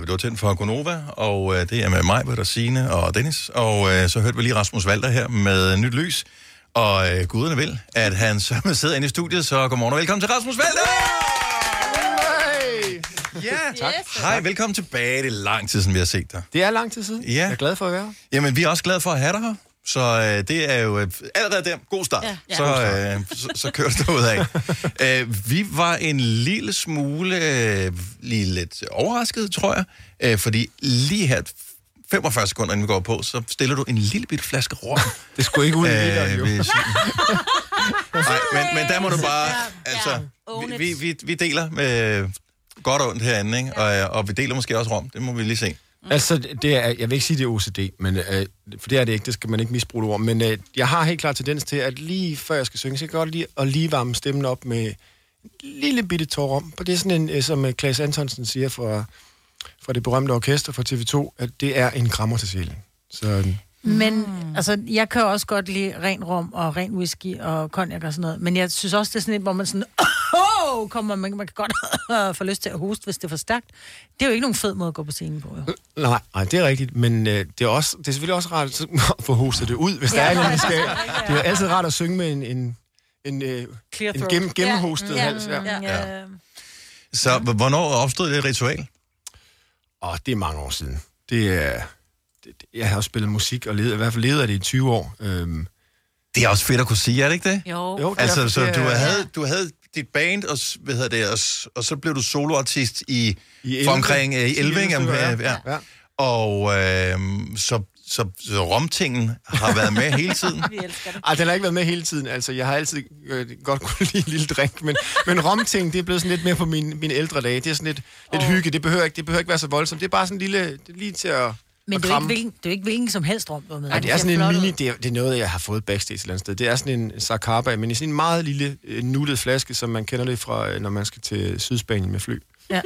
8.34. Du er tændt for Gonova, og øh, det er med mig, Britta, Signe og Dennis. Og øh, så hørte vi lige Rasmus Valter her med nyt lys. Og øh, guderne vil, at han så <laughs> sidder inde i studiet, så godmorgen og velkommen til Rasmus Valter! Ja, tak. Hej, velkommen tilbage. Det er lang tid siden, vi har set dig. Det er lang tid siden. Ja. Jeg er glad for at være her. Jamen, vi er også glade for at have dig her. Så øh, det er jo øh, allerede der. God start. Ja. Ja. Så, øh, så, så kører det ud af. <laughs> øh, vi var en lille smule øh, lige lidt overrasket, tror jeg. Øh, fordi lige her 45 sekunder, inden vi går på, så stiller du en lille bitte flaske rom. <laughs> det skulle ikke ud i hvis- Nej, men, men der må du bare... Altså, vi, vi, vi, vi deler med godt og ondt herinde, ikke? Og, og vi deler måske også rom. Det må vi lige se. Altså, det er, jeg vil ikke sige, det er OCD, men, øh, for det er det ikke, det skal man ikke misbruge det ord. Men øh, jeg har helt klart tendens til, at lige før jeg skal synge, så kan jeg godt lide at lige varme stemmen op med en lille bitte tår om. For det er sådan en, øh, som øh, Klaas Antonsen siger fra, fra det berømte orkester fra TV2, at det er en grammer til sjælen. Så øh, Men altså, jeg kan også godt lide ren rom og ren whisky og cognac og sådan noget. Men jeg synes også, det er sådan et, hvor man sådan... <coughs> Oh, kommer, man, man kan godt <coughs> få lyst til at hoste, hvis det er for stærkt. Det er jo ikke nogen fed måde at gå på scenen på, jo. Nej, nej, det er rigtigt, men øh, det, er også, det er selvfølgelig også rart <coughs> at få hostet det ud, hvis der er vi skal. Det er jo altid rart at synge med en, en, en, øh, en gennem, gennemhostet Ja, hals. Ja. ja, ja. Så hvornår opstod det ritual? Åh, det er mange år siden. Det er... Det, det- jeg har også spillet musik, og ledet, i hvert fald ledet af det i 20 år. Øhm, Det er også fedt at kunne sige, er det ikke det? Jo. Jo, det er- altså, så det du er- havde, du havde dit band, og, hvad hedder det, og, og så blev du soloartist i, I for omkring øh, Elving. stykker, Ja, ja. ja. Ja. Og øh, så, så, så romtingen har været med hele tiden? <laughs> Vi elsker det. Ej, den har ikke været med hele tiden. Altså, jeg har altid øh, godt kunne lide en lille drink, men, men romting, det er blevet sådan lidt mere på mine, mine ældre dage. Det er sådan lidt, lidt hygge. Det behøver, ikke, det behøver ikke være så voldsomt. Det er bare sådan en lille, det er lige til at, Men det er, ikke, hvilken, det er ikke hvilken som helst rum, du har med. Ej, det er sådan en mini, det er, det er noget, jeg har fået backstage et eller andet sted. Det er sådan en Zacapa, men i sådan en meget lille øh, nuttet flaske, som man kender det fra, øh, når man skal til Sydspanien med fly. Ja.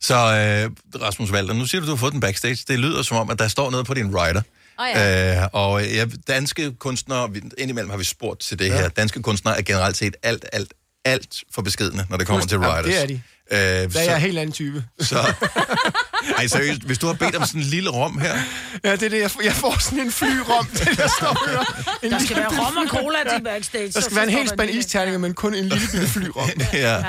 Så øh, Rasmus Valder, nu siger du, du har fået den backstage. Det lyder som om, at der står noget på din rider. Åh ja. Øh, og ja, danske kunstnere, indimellem har vi spurgt til det ja. her, danske kunstnere er generelt set alt, alt, alt for beskedende, når det kommer til Ja, riders. det er de. Øh, Der er så, jeg en helt anden type. så, <laughs> ej, seriøst, hvis du har bedt om sådan en lille rom her, Ja, det er det. Jeg får, jeg får sådan en flyrom, det der står her. En Der skal være rom og cola til backstage. Der skal så være en hel spand isterninger, men kun en lille bitte flyrom. <laughs> ja.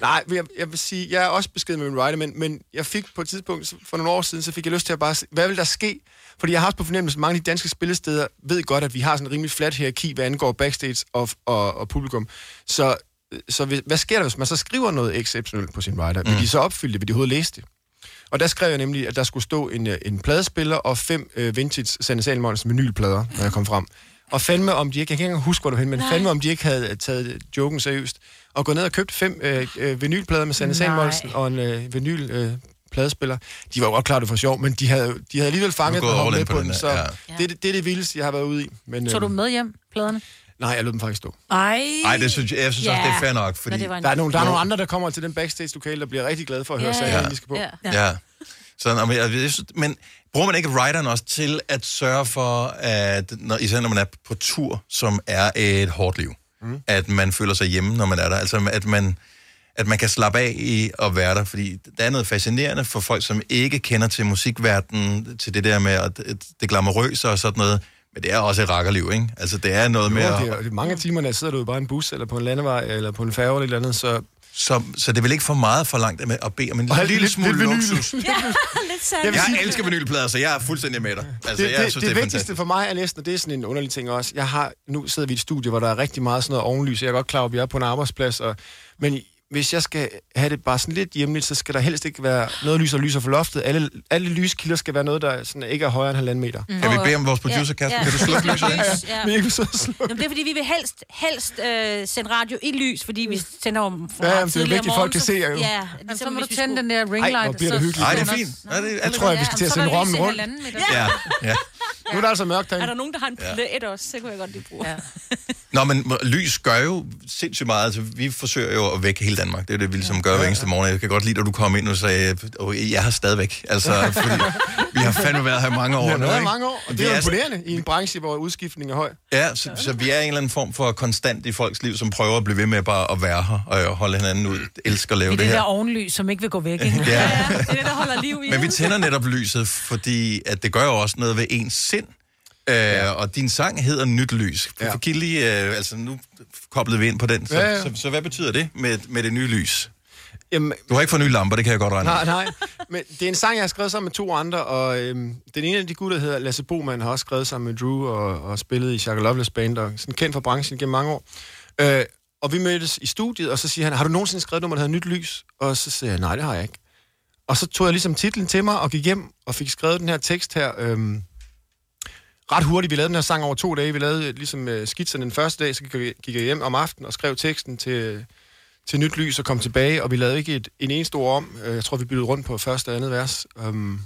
Nej, jeg, jeg vil sige, jeg er også beskeden med min rider, men, men jeg fik på et tidspunkt, for nogle år siden, så fik jeg lyst til at bare hvad vil der ske? Fordi jeg har også på fornemmelse, at mange af de danske spillesteder ved godt, at vi har sådan en rimelig flat hierarki, hvad angår backstage og, og, og publikum. Så, så hvis- hvad sker der, hvis man så skriver noget exceptionelt på sin rider? Vil Mm. de så opfylde det? Vil de overhovedet læse det? Og der skrev jeg nemlig, at der skulle stå en, øh, en pladespiller og fem øh, vintage Sanne Salmons vinylplader, når jeg kom frem. Og fandme om de ikke, jeg kan ikke engang huske, hvor du hen, men Nej. fandme om de ikke havde taget joken seriøst, og gået ned og købt fem øh, øh, vinylplader med Sanne. Salmonsen og en øh, vinyl øh, pladespiller. De var jo godt klar, det var sjov, men de havde, de havde alligevel fanget den og med på på den den, her, så ja. det, er det, det er det vildeste, jeg har været ude i. Men, Tog du øh, med hjem, pladerne? Nej, jeg lod dem faktisk stå. Ej. Ej, det synes jeg, jeg synes også, det er fair nok, fordi... Der er, nogle, der er nogle andre, der kommer til den backstage-lokale, der bliver rigtig glade for at høre Ja. sagen, Ja. de skal på. Ja. ja. Så, men, jeg, jeg synes, men bruger man ikke rideren også til at sørge for, at når, især når man er på tur, som er et hårdt liv, mm. at man føler sig hjemme, når man er der? Altså, at man, at man kan slappe af i at være der, fordi der er noget fascinerende for folk, som ikke kender til musikverdenen, til det der med at, det glamourøse og sådan noget, men det er også et rakkerliv, ikke? Altså, det er noget Jo, med at... det er, det mange af timerne, sidder du bare i en bus, eller på en landevej, eller på en færge eller et eller andet, så... Så, så det er vel ikke for meget for langt med at bede om en lille, lille lidt- smule lidt vinyl. luksus? <laughs> lidt sandt. Jeg vil elsker vinylplader, så jeg er fuldstændig med dig. Altså, det, jeg det, synes, det, det er vigtigste fantastisk. for mig er næsten, og det er sådan en underlig ting også, jeg har, nu sidder vi i et studie, hvor der er rigtig meget sådan noget ovenlys, jeg er godt klar over, at vi er på en arbejdsplads, og, men hvis jeg skal have det bare sådan lidt hjemligt, så skal der helst ikke være noget lys og lyser for loftet. Alle, alle lyskilder skal være noget, der sådan ikke er højere end halvanden meter. Mm. Kan vi bede om vores producer, Kasper? Kan du slukke lyset? Ja. Men ikke så slukke. Jamen, det er fordi, vi vil helst, helst øh, sende radio i lys, fordi vi sender om for Ja, jamen, det er vigtigt, om folk kan se jer jo. Ja, Jamen, ligesom, så må du vi tænde skulle- den der ring Ej, hvor bliver det så- hyggeligt. Nej, det er fint. Nej, det, Jeg tror, jeg, vi skal til at så er sende der rommen rundt. Ja, ja. Nu er der altså mørkt Er herinde. der nogen, der har en plæt også? Det kunne jeg godt lige bruge. Ja. Nå, men lys gør jo sindssygt meget. Altså, vi forsøger jo at vække hele Danmark. Det er det, vi ligesom gør hver eneste morgen. Jeg kan godt lide, at du kom ind og sagde, at jeg har stadigvæk. Altså, fordi vi har fandme været her i mange år Vi har nu, været ikke? mange år, og Vi det er jo er- imponerende i en branche, hvor udskiftning er høj. Ja, så, så vi er en eller anden form for konstant i folks liv, som prøver at blive ved med bare at være her og holde hinanden ud. Elsker at lave Det er det det der her. ovenlys, som ikke vil gå væk, <laughs> ikke? Ja. Det er det, der holder liv i. Men vi tænder netop lyset, fordi at det gør jo også noget ved ens sind. Øh, og din sang hedder Nyt Lys. Ja. For giv lige, øh, altså nu koblede vi ind på den. Så, Ja, ja, ja. Så, så, hvad betyder det med, med det nye lys? Jamen, Du har ikke fået nye lamper, det kan jeg godt regne. Nej, nej. Men det er en sang, jeg har skrevet sammen med to andre, og øhm, den ene af de gutter hedder Lasse Boman, har også skrevet sammen med Drew og, og spillet i Shaka Loveless Band, og sådan kendt fra branchen gennem mange år. Øh, og vi mødtes i studiet, og så siger han, har du nogensinde skrevet nummer, der hedder Nyt Lys? Og så siger jeg, nej, det har jeg ikke. Og så tog jeg ligesom titlen til mig og gik hjem og fik skrevet den her tekst her. Øhm, ret hurtigt. Vi lavede den her sang over to dage. Vi lavede ligesom øh, skitsen den første dag, så gik jeg, hjem om aftenen og skrev teksten til, til Nyt Lys og kom tilbage, og vi lavede ikke et, en eneste ord om. Øh, Jeg tror, vi byttede rundt på første og andet vers. Um,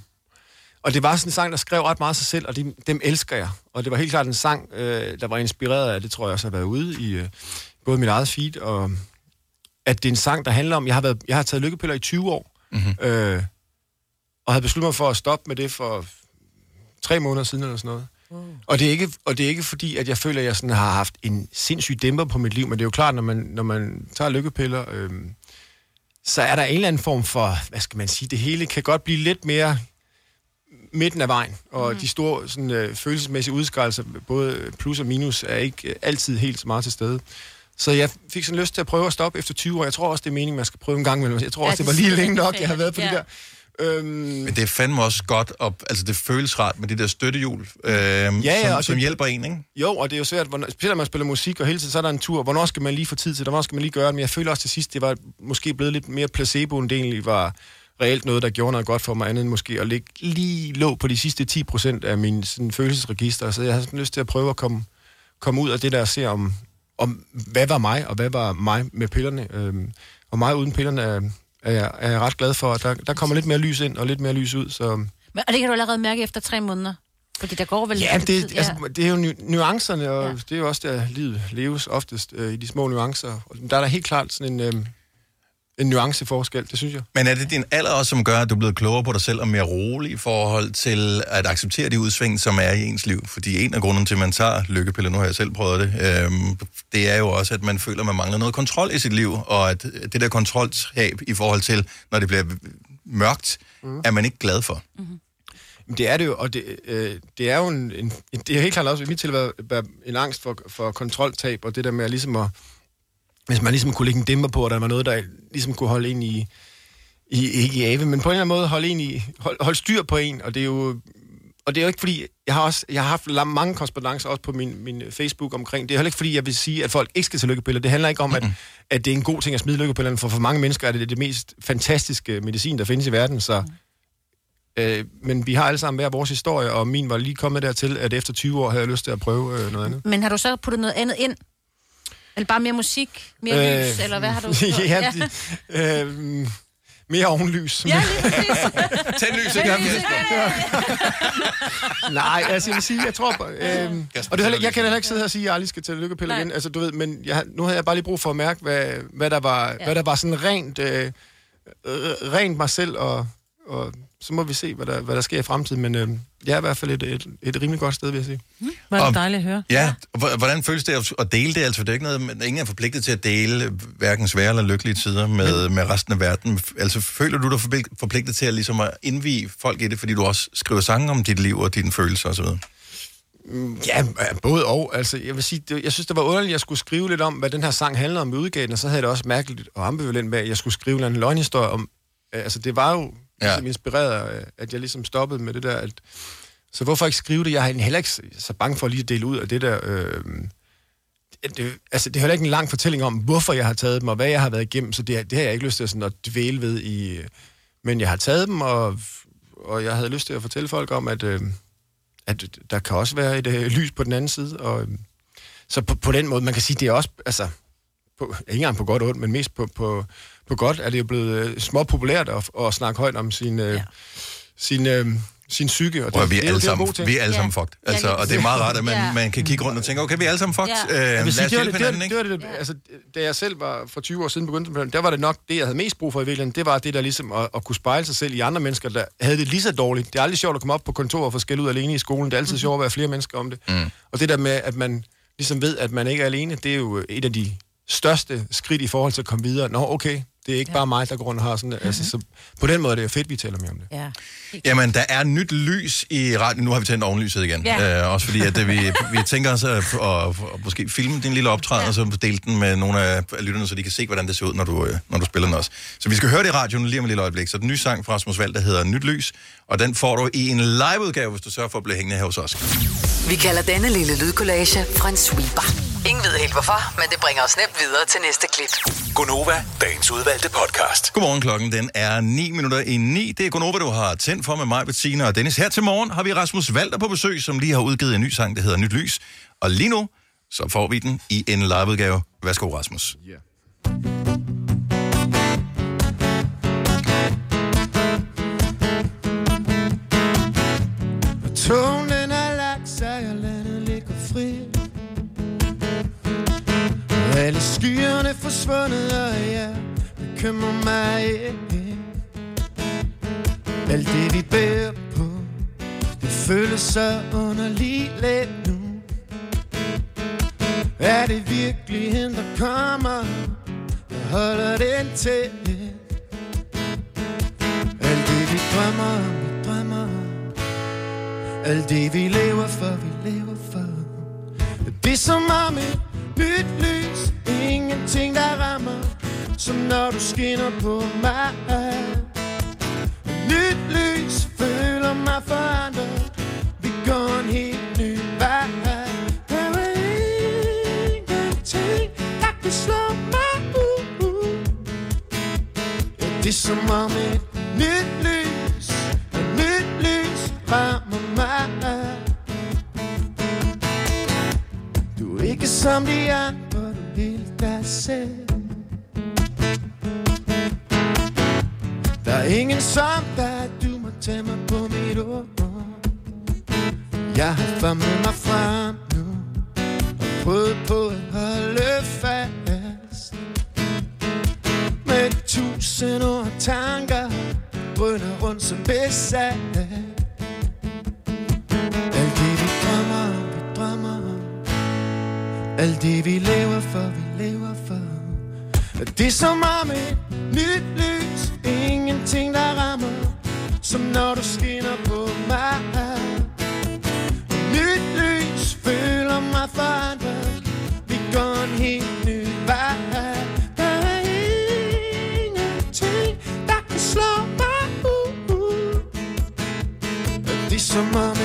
og det var sådan en sang, der skrev ret meget sig selv, og de, dem elsker jeg. Og det var helt klart en sang, øh, der var inspireret af, det tror jeg også har været ude i øh, både mit eget feed, og at det er en sang, der handler om, jeg har, været, jeg har taget lykkepiller i 20 år, mm-hmm. øh, og havde besluttet mig for at stoppe med det for tre måneder siden eller sådan noget. Og det, er ikke, og det er ikke fordi, at jeg føler, at jeg sådan har haft en sindssyg dæmper på mit liv, men det er jo klart, når man, når man tager lykkepiller, øhm, så er der en eller anden form for, hvad skal man sige, det hele kan godt blive lidt mere midten af vejen, og mm. de store sådan, øh, følelsesmæssige udskejelser, både plus og minus, er ikke øh, altid helt så meget til stede. Så jeg fik sådan lyst til at prøve at stoppe efter 20 år. Jeg tror også, det er meningen, man skal prøve en gang imellem. Jeg tror Ja, også, det det var lige længe nok, jeg har været på ja. det der. Øhm, Men det er fandme også godt, og, altså det føles rart med de der støttehjul, øh, ja, ja, som, og som det- hjælper en, ikke? Jo, og det er jo svært, hvornår, specielt når man spiller musik, og hele tiden så er der en tur. Hvornår skal man lige få tid til det? Hvornår skal man lige gøre det? Men jeg føler også til sidst, det var måske blevet lidt mere placebo, end det egentlig var reelt noget, der gjorde noget godt for mig, andet end måske at ligge lige lå på de sidste 10 procent af min sådan, følelsesregister. Så jeg har sådan lyst til at prøve at komme, komme ud af det der og se om, om, hvad var mig, og hvad var mig med pillerne. Øhm, og mig uden pillerne er, er, jeg, er jeg ret glad for. Der, der kommer lidt mere lys ind og lidt mere lys ud, så... Men, og det kan du allerede mærke efter tre måneder. Fordi der går vel Ja, lidt det, tid, altså, det er jo nu- nuancerne, og ja. det er jo også der, livet leves oftest øh, i de små nuancer. Og der er der helt klart sådan en, øh, en nuanceforskel, det synes jeg. Men er det din alder også, som gør, at du er blevet klogere på dig selv og mere rolig i forhold til at acceptere de udsving, som er i ens liv? Fordi en af grunden til, at man tager lykkepiller, nu har jeg selv prøvet det, øhm, det er jo også, at man føler, at man mangler noget kontrol i sit liv, og at det der kontroltab i forhold til, når det bliver mørkt, mm. er man ikke glad for. Men Det er det jo, og det, øh, det er jo en, en, det er helt klart også i mit tilfælde en angst for, for kontroltab, og det der med at ligesom at, hvis man ligesom kunne lægge en dæmper på, og der var noget, der ligesom kunne holde en i, i ikke i ave, men på en eller anden måde holde en i, hold, holde styr på en, og det er jo, og det er jo ikke fordi, jeg har også, jeg har haft la- mange korrespondencer også på min, min Facebook omkring, det. Er heller ikke fordi, jeg vil sige, at folk ikke skal til lykkepiller, det handler ikke om, at, at det er en god ting at smide lykkepillerne, for for mange mennesker er det det mest fantastiske medicin, der findes i verden, så Øh, men vi har alle sammen hver vores historie, og min var lige kommet dertil, at efter 20 år havde jeg lyst til at prøve øh, noget andet. Men har du så puttet noget andet ind? Eller bare mere musik, mere øh, lys, eller hvad har du <laughs> ja, det, øh, mere ovenlys. Ja, lige præcis. <laughs> Tænd lyset, Ja, Kasper. <laughs> Nej, altså jeg vil sige, jeg tror... Øh, og det jeg kan heller ikke sidde her og sige, at jeg aldrig skal til lykkepille Nej. igen. Altså, du ved, men jeg, nu havde jeg bare lige brug for at mærke, hvad, hvad, der, var, ja. hvad der var sådan rent, øh, øh, rent mig selv, og, og så må vi se, hvad der, hvad der sker i fremtiden. Men øh, jeg er i hvert fald et, et, et rimelig godt sted, vil jeg sige. Var det Og- dejligt at høre. Ja, hvordan føles det at- at dele det? Altså, det er ikke noget, men ingen er forpligtet til at dele hverken svære eller lykkelige tider med, med resten af verden. Altså, føler du dig forpligt- forpligtet til at, ligesom at indvige folk i det, fordi du også skriver sange om dit liv og dine følelser osv.? Mm, Ja, både og. Altså, jeg vil sige, det, jeg synes, det var underligt, at jeg skulle skrive lidt om, hvad den her sang handler om i udgaven, og så havde jeg det også mærkeligt og ambivalent med, at jeg skulle skrive en eller anden løgnhistorie om... Altså, det var jo Ja. Ligesom inspireret at jeg ligesom stoppede med det der... At, så hvorfor ikke skrive det? Jeg er heller ikke så- bange for at lige at dele ud af det der... Øh, det, altså, det er heller ikke en lang fortælling om, hvorfor jeg har taget dem, og hvad jeg har været igennem, så det, det har jeg ikke lyst til sådan at dvæle ved i... Øh. Men jeg har taget dem, og, og jeg havde lyst til at fortælle folk om, at... Øh, at der kan også være et øh, lys på den anden side. Og, øh, så på, på den måde, man kan sige, det er også, altså, på, ikke engang på godt og ondt, men mest på, på, på godt, er det jo blevet øh, små populært at, at snakke højt om sin, øh, ja. sin, øh, sin psyke. Og Prøv, at vi det er alle det sammen, vi er alle sammen fucked. Altså, og det er meget rart, at man, Ja. man kan kigge rundt og tænke, okay, vi er alle sammen fucked. Ja. Øh, Jeg lad os det hjælpe det, det, hinanden, var, ikke? det, var det, altså, da jeg selv var for 20 år siden begyndte med det, der var det nok det, jeg havde mest brug for i virkeligheden. Det var det der ligesom at, at kunne spejle sig selv i andre mennesker, der havde det lige så dårligt. Det er aldrig sjovt at komme op på kontor og få skæld ud alene i skolen. Det er altid sjovt at være flere mennesker om det. Mm. Og det der med, at man ligesom ved, at man ikke er alene, det er jo et af de største skridt i forhold til at komme videre. Nå, okay, det er ikke ja. bare mig, der går rundt og har sådan altså, så på den måde er det jo fedt, vi taler mere om det. Ja. Jamen, der er nyt lys i radioen. Nu har vi tændt ovenlyset igen. Ja. Øh, også fordi, at det, vi, vi tænker os at, at, at måske filme din lille optræden, ja. og så dele den med nogle af lytterne, så de kan se, hvordan det ser ud, når du, øh, når du spiller den også. Så vi skal høre det i radioen lige om et lille øjeblik. Så den nye sang fra Rasmus Vald, der hedder Nyt Lys, og den får du i en liveudgave, hvis du sørger for at blive hængende her hos os. Vi kalder denne lille lydkollage en sweeper. Ingen ved helt hvorfor, men det bringer os nemt videre til næste klip. Gonova, dagens udvalgte podcast. Godmorgen, klokken den er 9 minutter i 9. Det er Gunova, du har tændt for med mig, Bettina og Dennis. Her til morgen har vi Rasmus Valter på besøg, som lige har udgivet en ny sang, der hedder Nyt Lys. Og lige nu, så får vi den i en liveudgave. Værsgo, Rasmus. Yeah. Og den er lagt sig, og landet ligger fri. Alle skyerne forsvundet, og jeg bekymrer mig ikke. Alt det vi bærer på, det føles så underligt nu. Er det virkeligheden, der kommer, der holder den til. Alt det vi drømmer om alt det vi lever for, vi lever for. Det er som om et nyt lys. Ingenting der rammer. Som når du skinner på mig. Nyt lys føler mig forandret. Vi går en helt ny vej. Der er ingenting Der kan slå mig ud. Ja, det er som om et som de andre, du vil dig selv. Der er ingen som dig, du må tage mig på mit ord. Jeg har famlet mig frem nu, og prøvet på at holde fast. Med tusind ord og tanker, rynder rundt som besat. Alt det vi lever for, vi lever for. Det er som om et nyt lys, ingenting der rammer, som når du skinner på mig. Nyt lys føler mig forandret, vi går en helt ny vej. Der er ingenting, der kan slå mig ud. Det er som om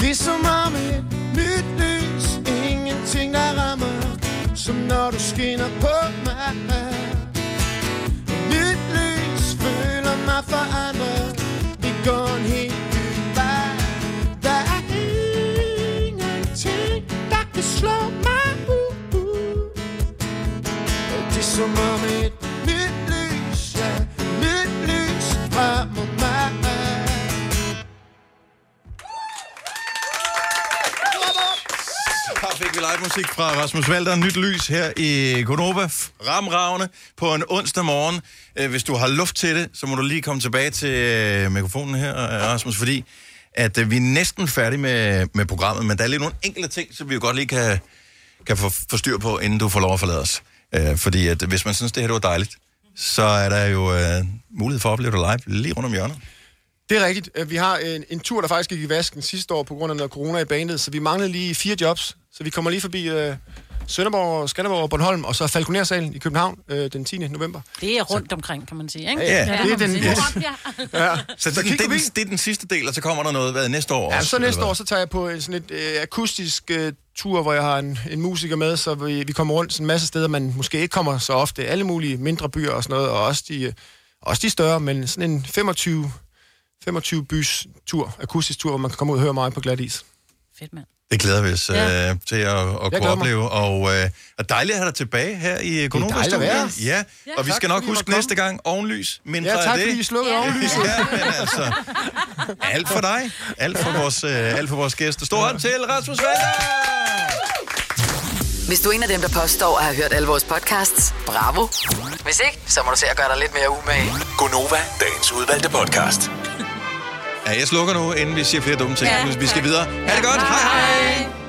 det er som om et nyt lys, ingenting der rammer, som når du skinner på mig. Nyt lys føler mig forandret, vi går en helt ny vej. Der er ingenting, der kan slå mig ud. Ja, Det er som om et live musik fra Rasmus Valder. Nyt lys her i Gonova. Ramravne på en onsdag morgen. Øh, hvis du har luft til det, så må du lige komme tilbage til øh, mikrofonen her, øh, Rasmus, fordi at vi er næsten færdige med, med programmet, men der er lige nogle enkelte ting, som vi jo godt lige kan, kan få, få styr på, inden du får lov at forlade os. Øh, fordi at hvis man synes, det her det var dejligt, så er der jo øh, mulighed for at opleve det live lige rundt om hjørnet. Det er rigtigt. Øh, Vi har en, en tur, der faktisk gik i vasken sidste år på grund af noget corona i bandet, så vi manglede lige fire jobs. Så vi kommer lige forbi øh, Sønderborg, Skanderborg og Bornholm, og så Falconer-salen i København øh, den 10. november. Det er rundt omkring, kan man sige, ikke? Ja, ja, det er den- Ja. Ja. Så, Så det, det, er den, det er den sidste del, og så kommer der noget hvad, næste år Ja, også. så næste år, så tager jeg på en, sådan et øh, akustisk øh, tur, hvor jeg har en, en musiker med, så vi, vi kommer rundt sådan en masse steder, man måske ikke kommer så ofte. Alle mulige mindre byer og sådan noget, og også de, øh, også de større, men sådan en 25, 25 bys tur, akustisk tur, hvor man kan komme ud og høre mig på glat is. Fedt, mand. Det glæder vi os Ja. øh, til at, at kunne mig. opleve. Og, øh, og dejligt at have dig tilbage her i Konoba dejligt at være. Ja, Ja, og vi tak, skal nok huske næste gang ovenlys. Mindre Ja, tak, af det. fordi I slukkede ovenlyset. <laughs> Ja, men altså, alt for dig. Alt for vores, øh, alt for vores gæster. Stor hånd til Rasmus Valder! Hvis du er en af dem, der påstår at have hørt alle vores podcasts, bravo. Hvis ikke, så må du se at gøre dig lidt mere umage. Gonova, dagens udvalgte podcast. Ja, jeg slukker nu, inden vi siger flere dumme ting. Ja, vi skal videre. Ha' det godt. Hej hej.